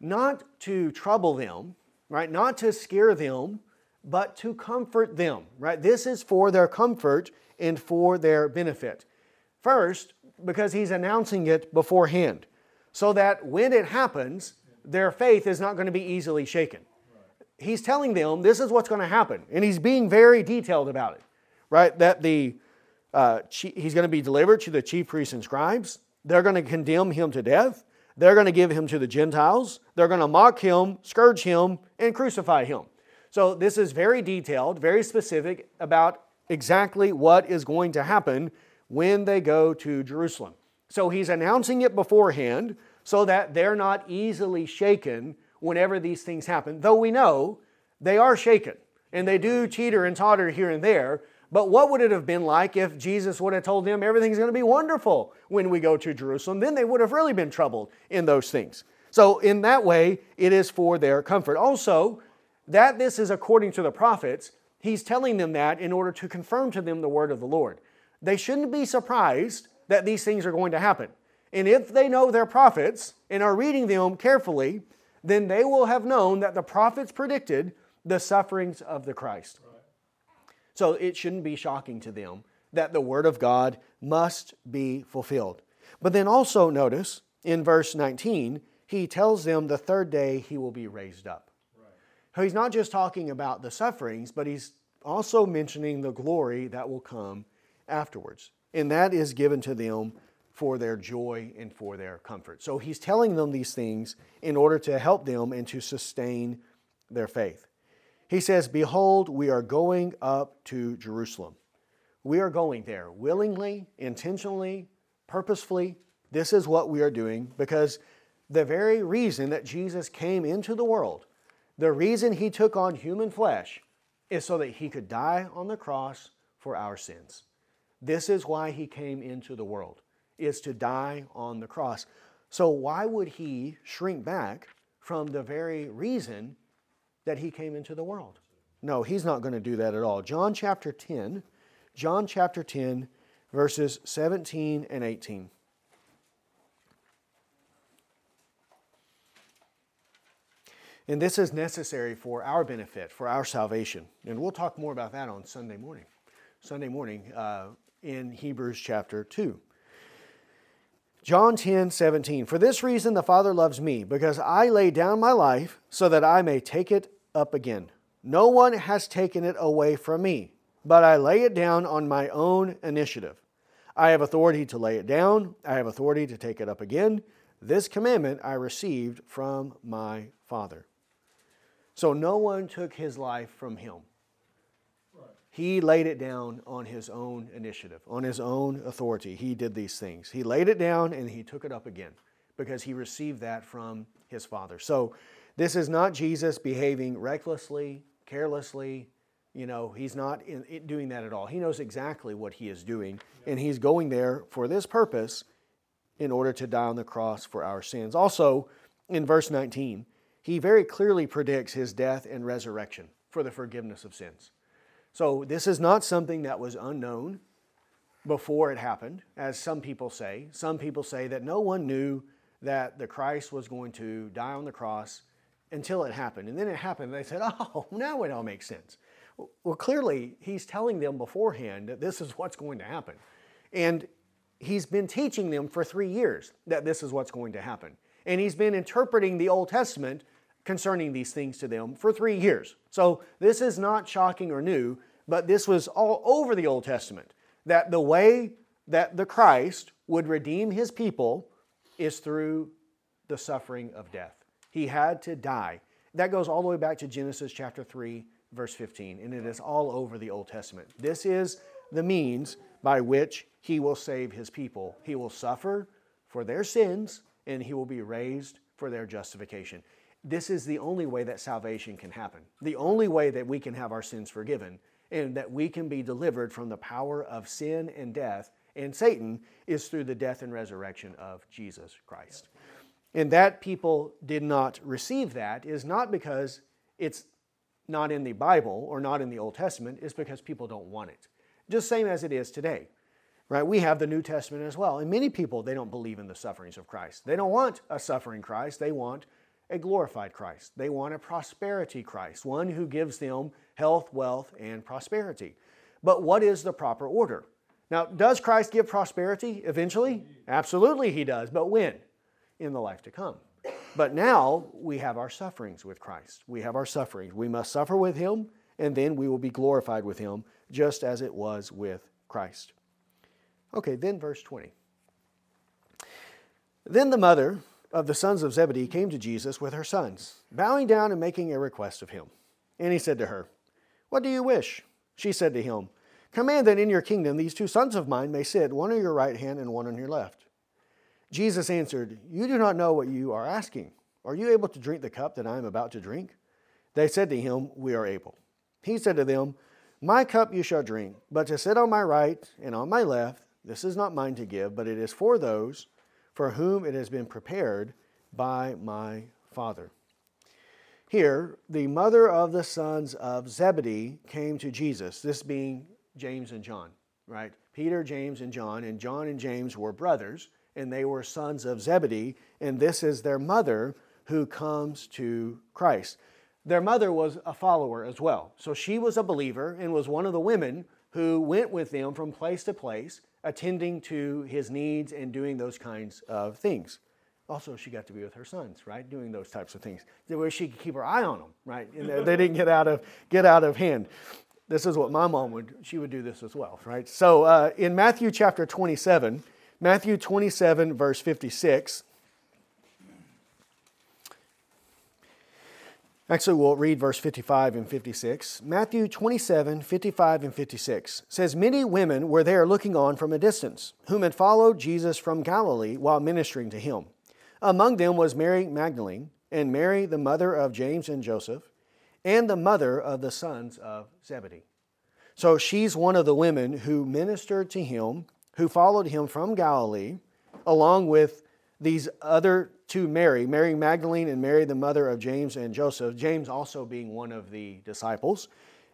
not to trouble them, right? Not to scare them, but to comfort them, right? This is for their comfort and for their benefit. First, because he's announcing it beforehand, so that when it happens, their faith is not going to be easily shaken. He's telling them this is what's going to happen, and he's being very detailed about it, right? That the uh, he's going to be delivered to the chief priests and scribes. They're going to condemn him to death. They're going to give him to the Gentiles. They're going to mock him, scourge him, and crucify him. So, this is very detailed, very specific about exactly what is going to happen when they go to Jerusalem. So he's announcing it beforehand so that they're not easily shaken whenever these things happen, though we know they are shaken and they do teeter and totter here and there. But what would it have been like if Jesus would have told them everything's going to be wonderful when we go to Jerusalem? Then they would have really been troubled in those things. So, in that way, it is for their comfort. Also, that this is according to the prophets He's telling them that in order to confirm to them the word of the Lord. They shouldn't be surprised that these things are going to happen. And if they know their prophets and are reading them carefully, then they will have known that the prophets predicted the sufferings of the Christ. So it shouldn't be shocking to them that the Word of God must be fulfilled. But then also notice in verse 19, he tells them the third day he will be raised up. He's not just talking about the sufferings, but he's also mentioning the glory that will come afterwards. And that is given to them for their joy and for their comfort. So he's telling them these things in order to help them and to sustain their faith. He says, Behold, we are going up to Jerusalem. We are going there willingly, intentionally, purposefully. This is what we are doing because the very reason that Jesus came into the world, the reason he took on human flesh, is so that he could die on the cross for our sins. This is why he came into the world, is to die on the cross. So why would he shrink back from the very reason that he came into the world? No, he's not going to do that at all. John chapter 10, John chapter 10, verses 17 and 18. And this is necessary for our benefit, for our salvation. And we'll talk more about that on Sunday morning. Sunday morning uh, in Hebrews chapter 2. John 10, 17. For this reason the Father loves me, because I lay down my life so that I may take it up again. No one has taken it away from me, but I lay it down on my own initiative. I have authority to lay it down, I have authority to take it up again. This commandment I received from my Father. So no one took his life from him. He laid it down on his own initiative, on his own authority. He did these things. He laid it down and he took it up again because he received that from his Father. So this is not Jesus behaving recklessly, carelessly. You know, he's not in, in doing that at all. He knows exactly what he is doing, and he's going there for this purpose in order to die on the cross for our sins. Also, in verse 19, he very clearly predicts his death and resurrection for the forgiveness of sins. So, this is not something that was unknown before it happened, as some people say. Some people say that no one knew that the Christ was going to die on the cross until it happened. And then it happened, and they said, Oh, now it all makes sense. Well, clearly, he's telling them beforehand that this is what's going to happen. And he's been teaching them for three years that this is what's going to happen. And he's been interpreting the Old Testament concerning these things to them for three years. So this is not shocking or new, but this was all over the Old Testament that the way that the Christ would redeem his people is through the suffering of death. He had to die. That goes all the way back to Genesis chapter 3, verse 15, and it is all over the Old Testament. This is the means by which he will save his people. He will suffer for their sins, and he will be raised for their justification. This is the only way that salvation can happen. The only way that we can have our sins forgiven and that we can be delivered from the power of sin and death and Satan is through the death and resurrection of Jesus Christ. And that people did not receive that is not because it's not in the Bible or not in the Old Testament, it's because people don't want it. Just same as it is today. Right? We have the New Testament as well. And many people they don't believe in the sufferings of Christ. They don't want a suffering Christ. They want a glorified Christ. They want a prosperity Christ, one who gives them health, wealth, and prosperity. But what is the proper order? Now, does Christ give prosperity eventually? Absolutely, he does. But when? In the life to come. But now we have our sufferings with Christ. We have our sufferings. We must suffer with him, and then we will be glorified with him, just as it was with Christ. Okay, then verse 20. Then the mother of the sons of Zebedee came to Jesus with her sons, bowing down and making a request of him. And he said to her, What do you wish? She said to him, Command that in your kingdom these two sons of mine may sit, one on your right hand and one on your left. Jesus answered, You do not know what you are asking. Are you able to drink the cup that I am about to drink? They said to him, We are able. He said to them, My cup you shall drink, but to sit on my right and on my left, this is not mine to give, but it is for those for whom it has been prepared by my Father. Here, the mother of the sons of Zebedee came to Jesus, this being James and John, right? Peter, James, and John, and John and James were brothers, and they were sons of Zebedee, and this is their mother who comes to Christ. their mother was a follower as well. So she was a believer and was one of the women who went with them from place to place, attending to his needs and doing those kinds of things. Also, she got to be with her sons, right, doing those types of things, where she could keep her eye on them, right, and they didn't get out of get out of hand. This is what my mom would. She would do this as well, right? So uh, in Matthew chapter 27, Matthew 27 verse 56. Actually, we'll read verse 55 and 56. Matthew 27, 55 and 56 says, Many women were there looking on from a distance, whom had followed Jesus from Galilee while ministering to him. Among them was Mary Magdalene, and Mary, the mother of James and Joseph, and the mother of the sons of Zebedee. So she's one of the women who ministered to him, who followed him from Galilee, along with these other two Mary, Mary Magdalene and Mary, the mother of James and Joseph, James also being one of the disciples,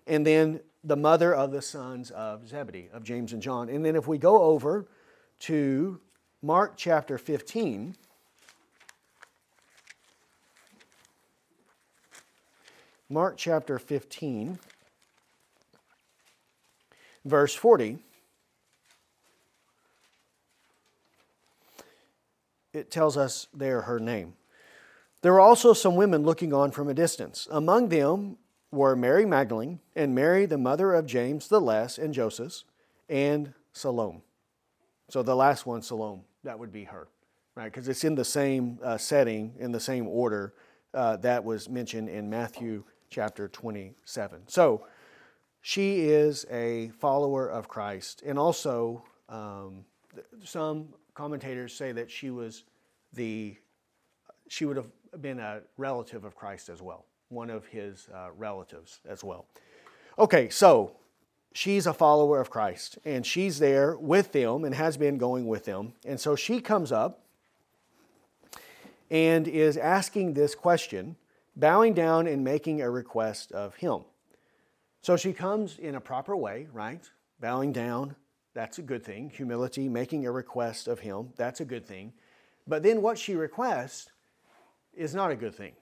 and then the mother of the sons of Zebedee, of James and John. And then if we go over to Mark chapter 15, Mark chapter 15, verse 40. It tells us there her name. There were also some women looking on from a distance. Among them were Mary Magdalene and Mary, the mother of James the Less and Joseph, and Salome. So the last one, Salome, that would be her, right? Because it's in the same uh, setting, in the same order uh, that was mentioned in Matthew chapter 27. So she is a follower of Christ, and also um, some commentators say that she was the she would have been a relative of Christ as well, one of his uh, relatives as well. Okay, so she's a follower of Christ, and she's there with them and has been going with them. And so she comes up and is asking this question, bowing down and making a request of him. So she comes in a proper way, right? Bowing down, that's a good thing. Humility, making a request of Him, that's a good thing. But then what she requests is not a good thing.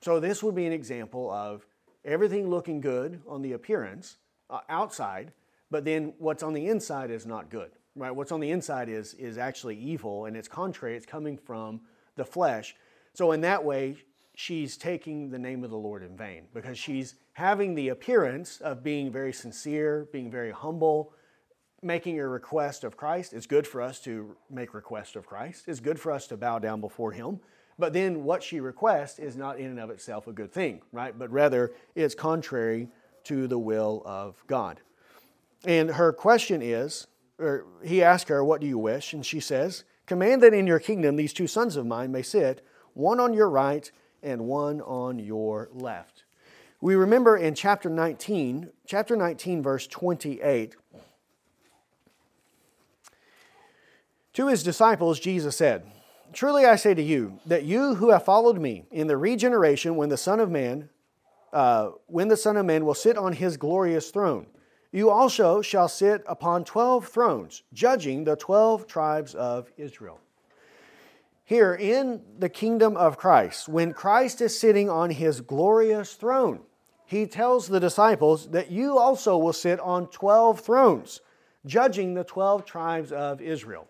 So this would be an example of everything looking good on the appearance uh, outside, but then what's on the inside is not good. Right? What's on the inside is is actually evil and it's contrary, it's coming from the flesh. So in that way, she's taking the name of the Lord in vain because she's having the appearance of being very sincere, being very humble, making a request of Christ. It's good for us to make request of Christ. It's good for us to bow down before Him. But then what she requests is not in and of itself a good thing, right? But rather it's contrary to the will of God. And her question is, or he asked her, What do you wish? And she says, Command that in your kingdom these two sons of mine may sit, one on your right and one on your left. We remember in chapter 19, chapter 19, verse 28, To his disciples, Jesus said, Truly I say to you, that you who have followed me in the regeneration when the Son of Man, uh, when the Son of Man will sit on his glorious throne, you also shall sit upon twelve thrones, judging the twelve tribes of Israel. Here in the kingdom of Christ, when Christ is sitting on his glorious throne, he tells the disciples that you also will sit on 12 thrones, judging the 12 tribes of Israel.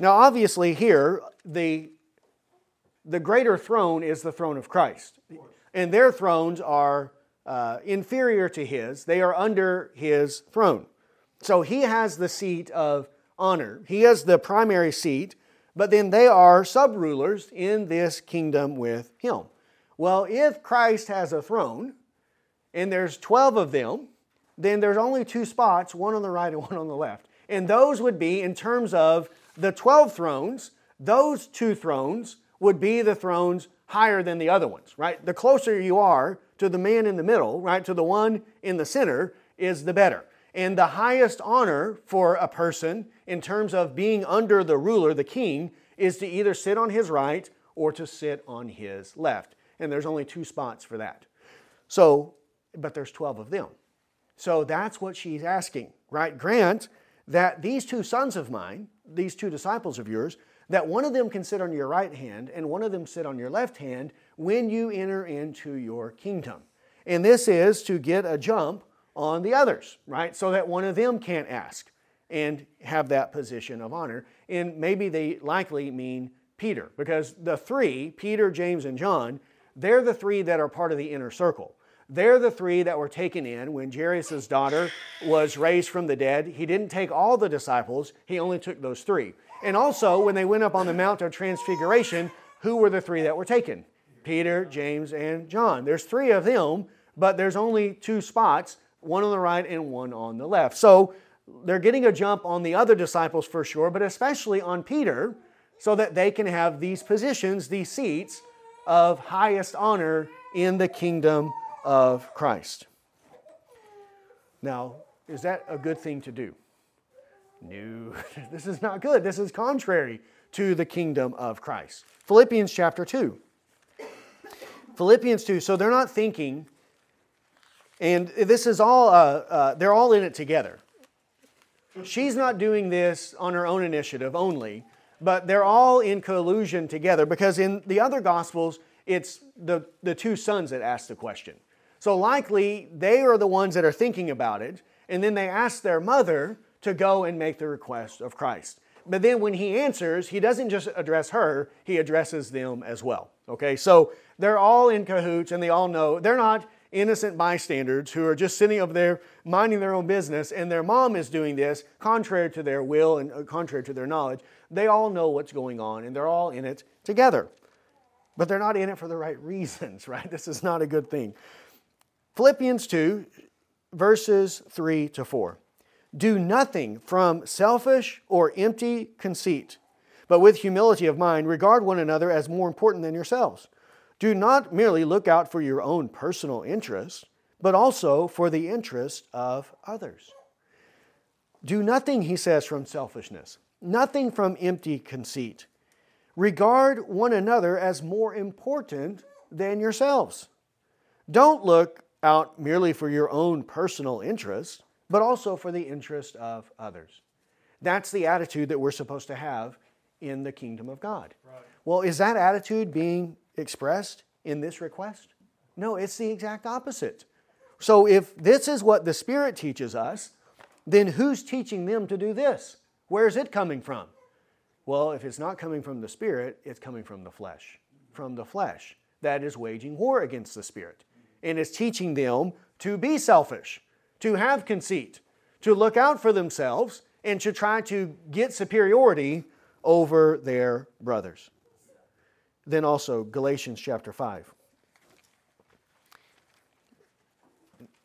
Now, obviously, here, the, the greater throne is the throne of Christ. And their thrones are uh, inferior to his, they are under his throne. So he has the seat of honor, he has the primary seat, but then they are sub rulers in this kingdom with him. Well, if Christ has a throne, and there's 12 of them, then there's only two spots, one on the right and one on the left. And those would be in terms of the 12 thrones, those two thrones would be the thrones higher than the other ones, right? The closer you are to the man in the middle, right, to the one in the center, is the better. And the highest honor for a person in terms of being under the ruler, the king, is to either sit on his right or to sit on his left. And there's only two spots for that. So, but there's 12 of them. So that's what she's asking, right? Grant that these two sons of mine, these two disciples of yours, that one of them can sit on your right hand and one of them sit on your left hand when you enter into your kingdom. And this is to get a jump on the others, right? So that one of them can't ask and have that position of honor. And maybe they likely mean Peter, because the three, Peter, James, and John, they're the three that are part of the inner circle. They're the three that were taken in when Jairus' daughter was raised from the dead. He didn't take all the disciples, he only took those three. And also, when they went up on the Mount of Transfiguration, who were the three that were taken? Peter, James, and John. There's three of them, but there's only two spots, one on the right and one on the left. So they're getting a jump on the other disciples for sure, but especially on Peter, so that they can have these positions, these seats of highest honor in the kingdom of Christ. Now, is that a good thing to do? No, this is not good. This is contrary to the kingdom of Christ. Philippians chapter 2. Philippians 2, so they're not thinking, and this is all, uh, uh, they're all in it together. She's not doing this on her own initiative only, but they're all in collusion together because in the other Gospels, it's the, the two sons that ask the question. So likely they are the ones that are thinking about it, and then they ask their mother to go and make the request of Christ. But then when he answers, he doesn't just address her, he addresses them as well. Okay, so they're all in cahoots and they all know they're not innocent bystanders who are just sitting over there minding their own business and their mom is doing this contrary to their will and uh, contrary to their knowledge. They all know what's going on and they're all in it together. But they're not in it for the right reasons, right? This is not a good thing. Philippians 2, verses 3 to 4. Do nothing from selfish or empty conceit, but with humility of mind, regard one another as more important than yourselves. Do not merely look out for your own personal interest, but also for the interest of others. Do nothing, he says, from selfishness, nothing from empty conceit. Regard one another as more important than yourselves. Don't look out merely for your own personal interest, but also for the interest of others. That's the attitude that we're supposed to have in the kingdom of God. Right. Well, is that attitude being expressed in this request? No, it's the exact opposite. So if this is what the Spirit teaches us, then who's teaching them to do this? Where is it coming from? Well, if it's not coming from the Spirit, it's coming from the flesh. From the flesh that is waging war against the Spirit and is teaching them to be selfish, to have conceit, to look out for themselves, and to try to get superiority over their brothers. Then also, Galatians chapter 5.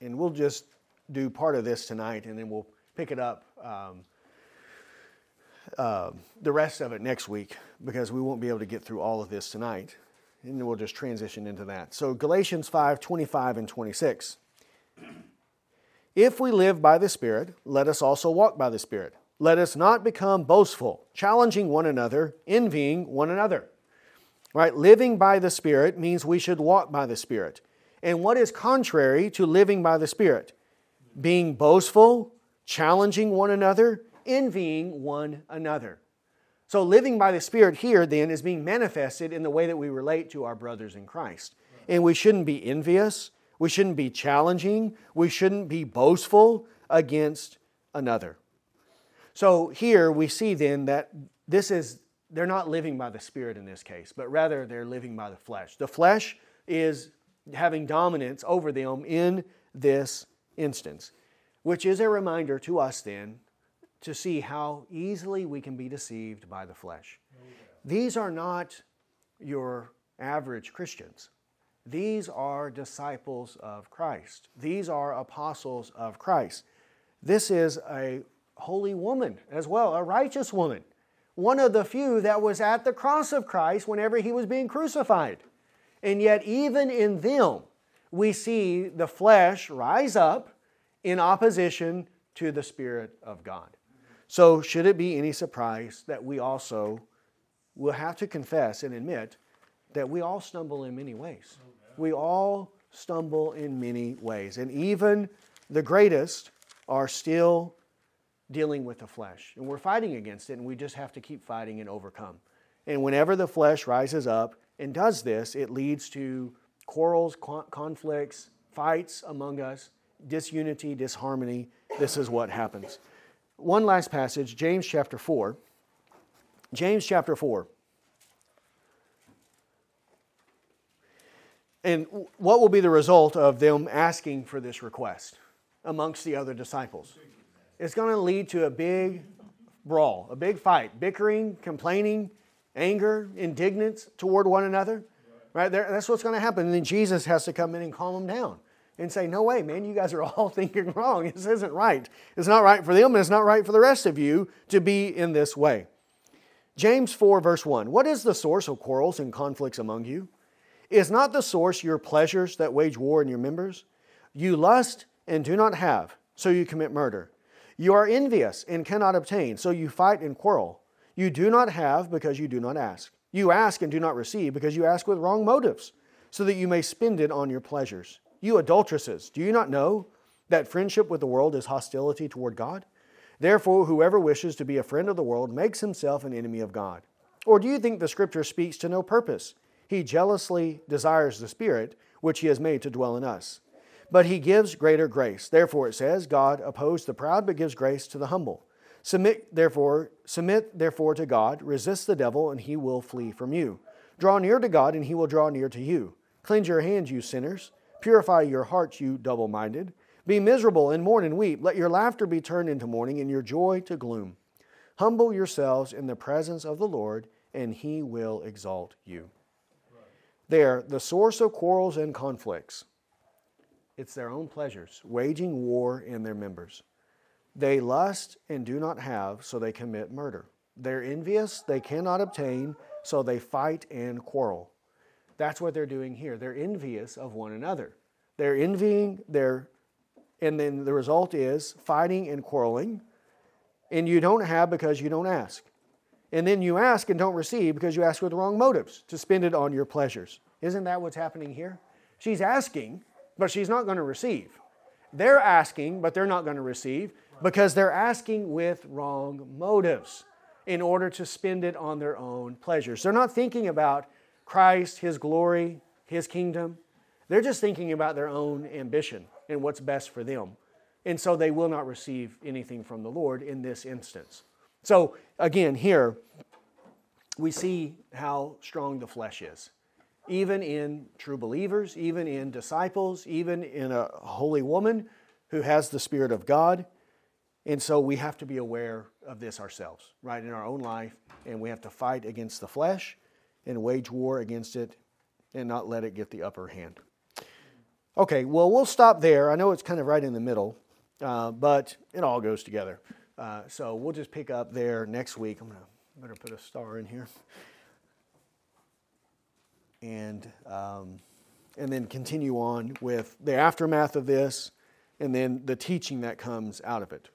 And we'll just do part of this tonight and then we'll pick it up um, uh, the rest of it next week because we won't be able to get through all of this tonight and we'll just transition into that. So, Galatians 5 25 and 26. If we live by the Spirit, let us also walk by the Spirit. Let us not become boastful, challenging one another, envying one another. Right? Living by the Spirit means we should walk by the Spirit. And what is contrary to living by the Spirit? Being boastful, challenging one another, envying one another. So, living by the Spirit here then is being manifested in the way that we relate to our brothers in Christ. And we shouldn't be envious, we shouldn't be challenging, we shouldn't be boastful against another. So, here we see then that this is, they're not living by the Spirit in this case, but rather they're living by the flesh. The flesh is having dominance over them in this instance, which is a reminder to us then to see how easily we can be deceived by the flesh. These are not your average Christians. These are disciples of Christ. These are apostles of Christ. This is a holy woman as well, a righteous woman. One of the few that was at the cross of Christ whenever he was being crucified. And yet, even in them, we see the flesh rise up in opposition to the Spirit of God. So, should it be any surprise that we also will have to confess and admit that we all stumble in many ways? We all stumble in many ways. And even the greatest are still dealing with the flesh. And we're fighting against it, and we just have to keep fighting and overcome. And whenever the flesh rises up and does this, it leads to quarrels, conflicts, fights among us, disunity, disharmony, this is what happens. One last passage, James chapter 4. James chapter 4. And what will be the result of them asking for this request amongst the other disciples? It's going to lead to a big brawl, a big fight, bickering, complaining, anger, indignance toward one another. Right? There, That's what's going to happen. And then Jesus has to come in and calm them down and say, No way, man, you guys are all thinking wrong. This isn't right. It's not right for them, and it's not right for the rest of you to be in this way. James 4, verse 1 What is the source of quarrels and conflicts among you? Is not the source your pleasures that wage war in your members? You lust and do not have, so you commit murder. You are envious and cannot obtain, so you fight and quarrel. You do not have because you do not ask. You ask and do not receive because you ask with wrong motives, so that you may spend it on your pleasures. You adulteresses, do you not know that friendship with the world is hostility toward God? Therefore, whoever wishes to be a friend of the world makes himself an enemy of God. Or do you think the Scripture speaks to no purpose? He jealously desires the Spirit, which He has made to dwell in us. But He gives greater grace. Therefore, it says, God opposes the proud, but gives grace to the humble. Submit therefore, submit therefore to God, resist the devil, and he will flee from you. Draw near to God, and he will draw near to you. Cleanse your hands, you sinners. Purify your hearts, you double minded. Be miserable and mourn and weep. Let your laughter be turned into mourning and your joy to gloom. Humble yourselves in the presence of the Lord, and he will exalt you. They're the source of quarrels and conflicts. It's their own pleasures, waging war in their members. They lust and do not have, so they commit murder. They're envious, they cannot obtain, so they fight and quarrel. That's what they're doing here. They're envious of one another. They're envying, they're, and then the result is fighting and quarreling. And you don't have because you don't ask. And then you ask and don't receive because you ask with the wrong motives to spend it on your pleasures. Isn't that what's happening here? She's asking, but she's not going to receive. They're asking, but they're not going to receive because they're asking with wrong motives in order to spend it on their own pleasures. They're not thinking about Christ, His glory, His kingdom. They're just thinking about their own ambition and what's best for them. And so they will not receive anything from the Lord in this instance. So, again, here we see how strong the flesh is. Even in true believers, even in disciples, even in a holy woman who has the Spirit of God, and so we have to be aware of this ourselves, right, in our own life. And we have to fight against the flesh and wage war against it and not let it get the upper hand. Okay, well, we'll stop there. I know it's kind of right in the middle, uh, but it all goes together. Uh, so we'll just pick up there next week. I'm going to better put a star in here. And, um, and then continue on with the aftermath of this and then the teaching that comes out of it.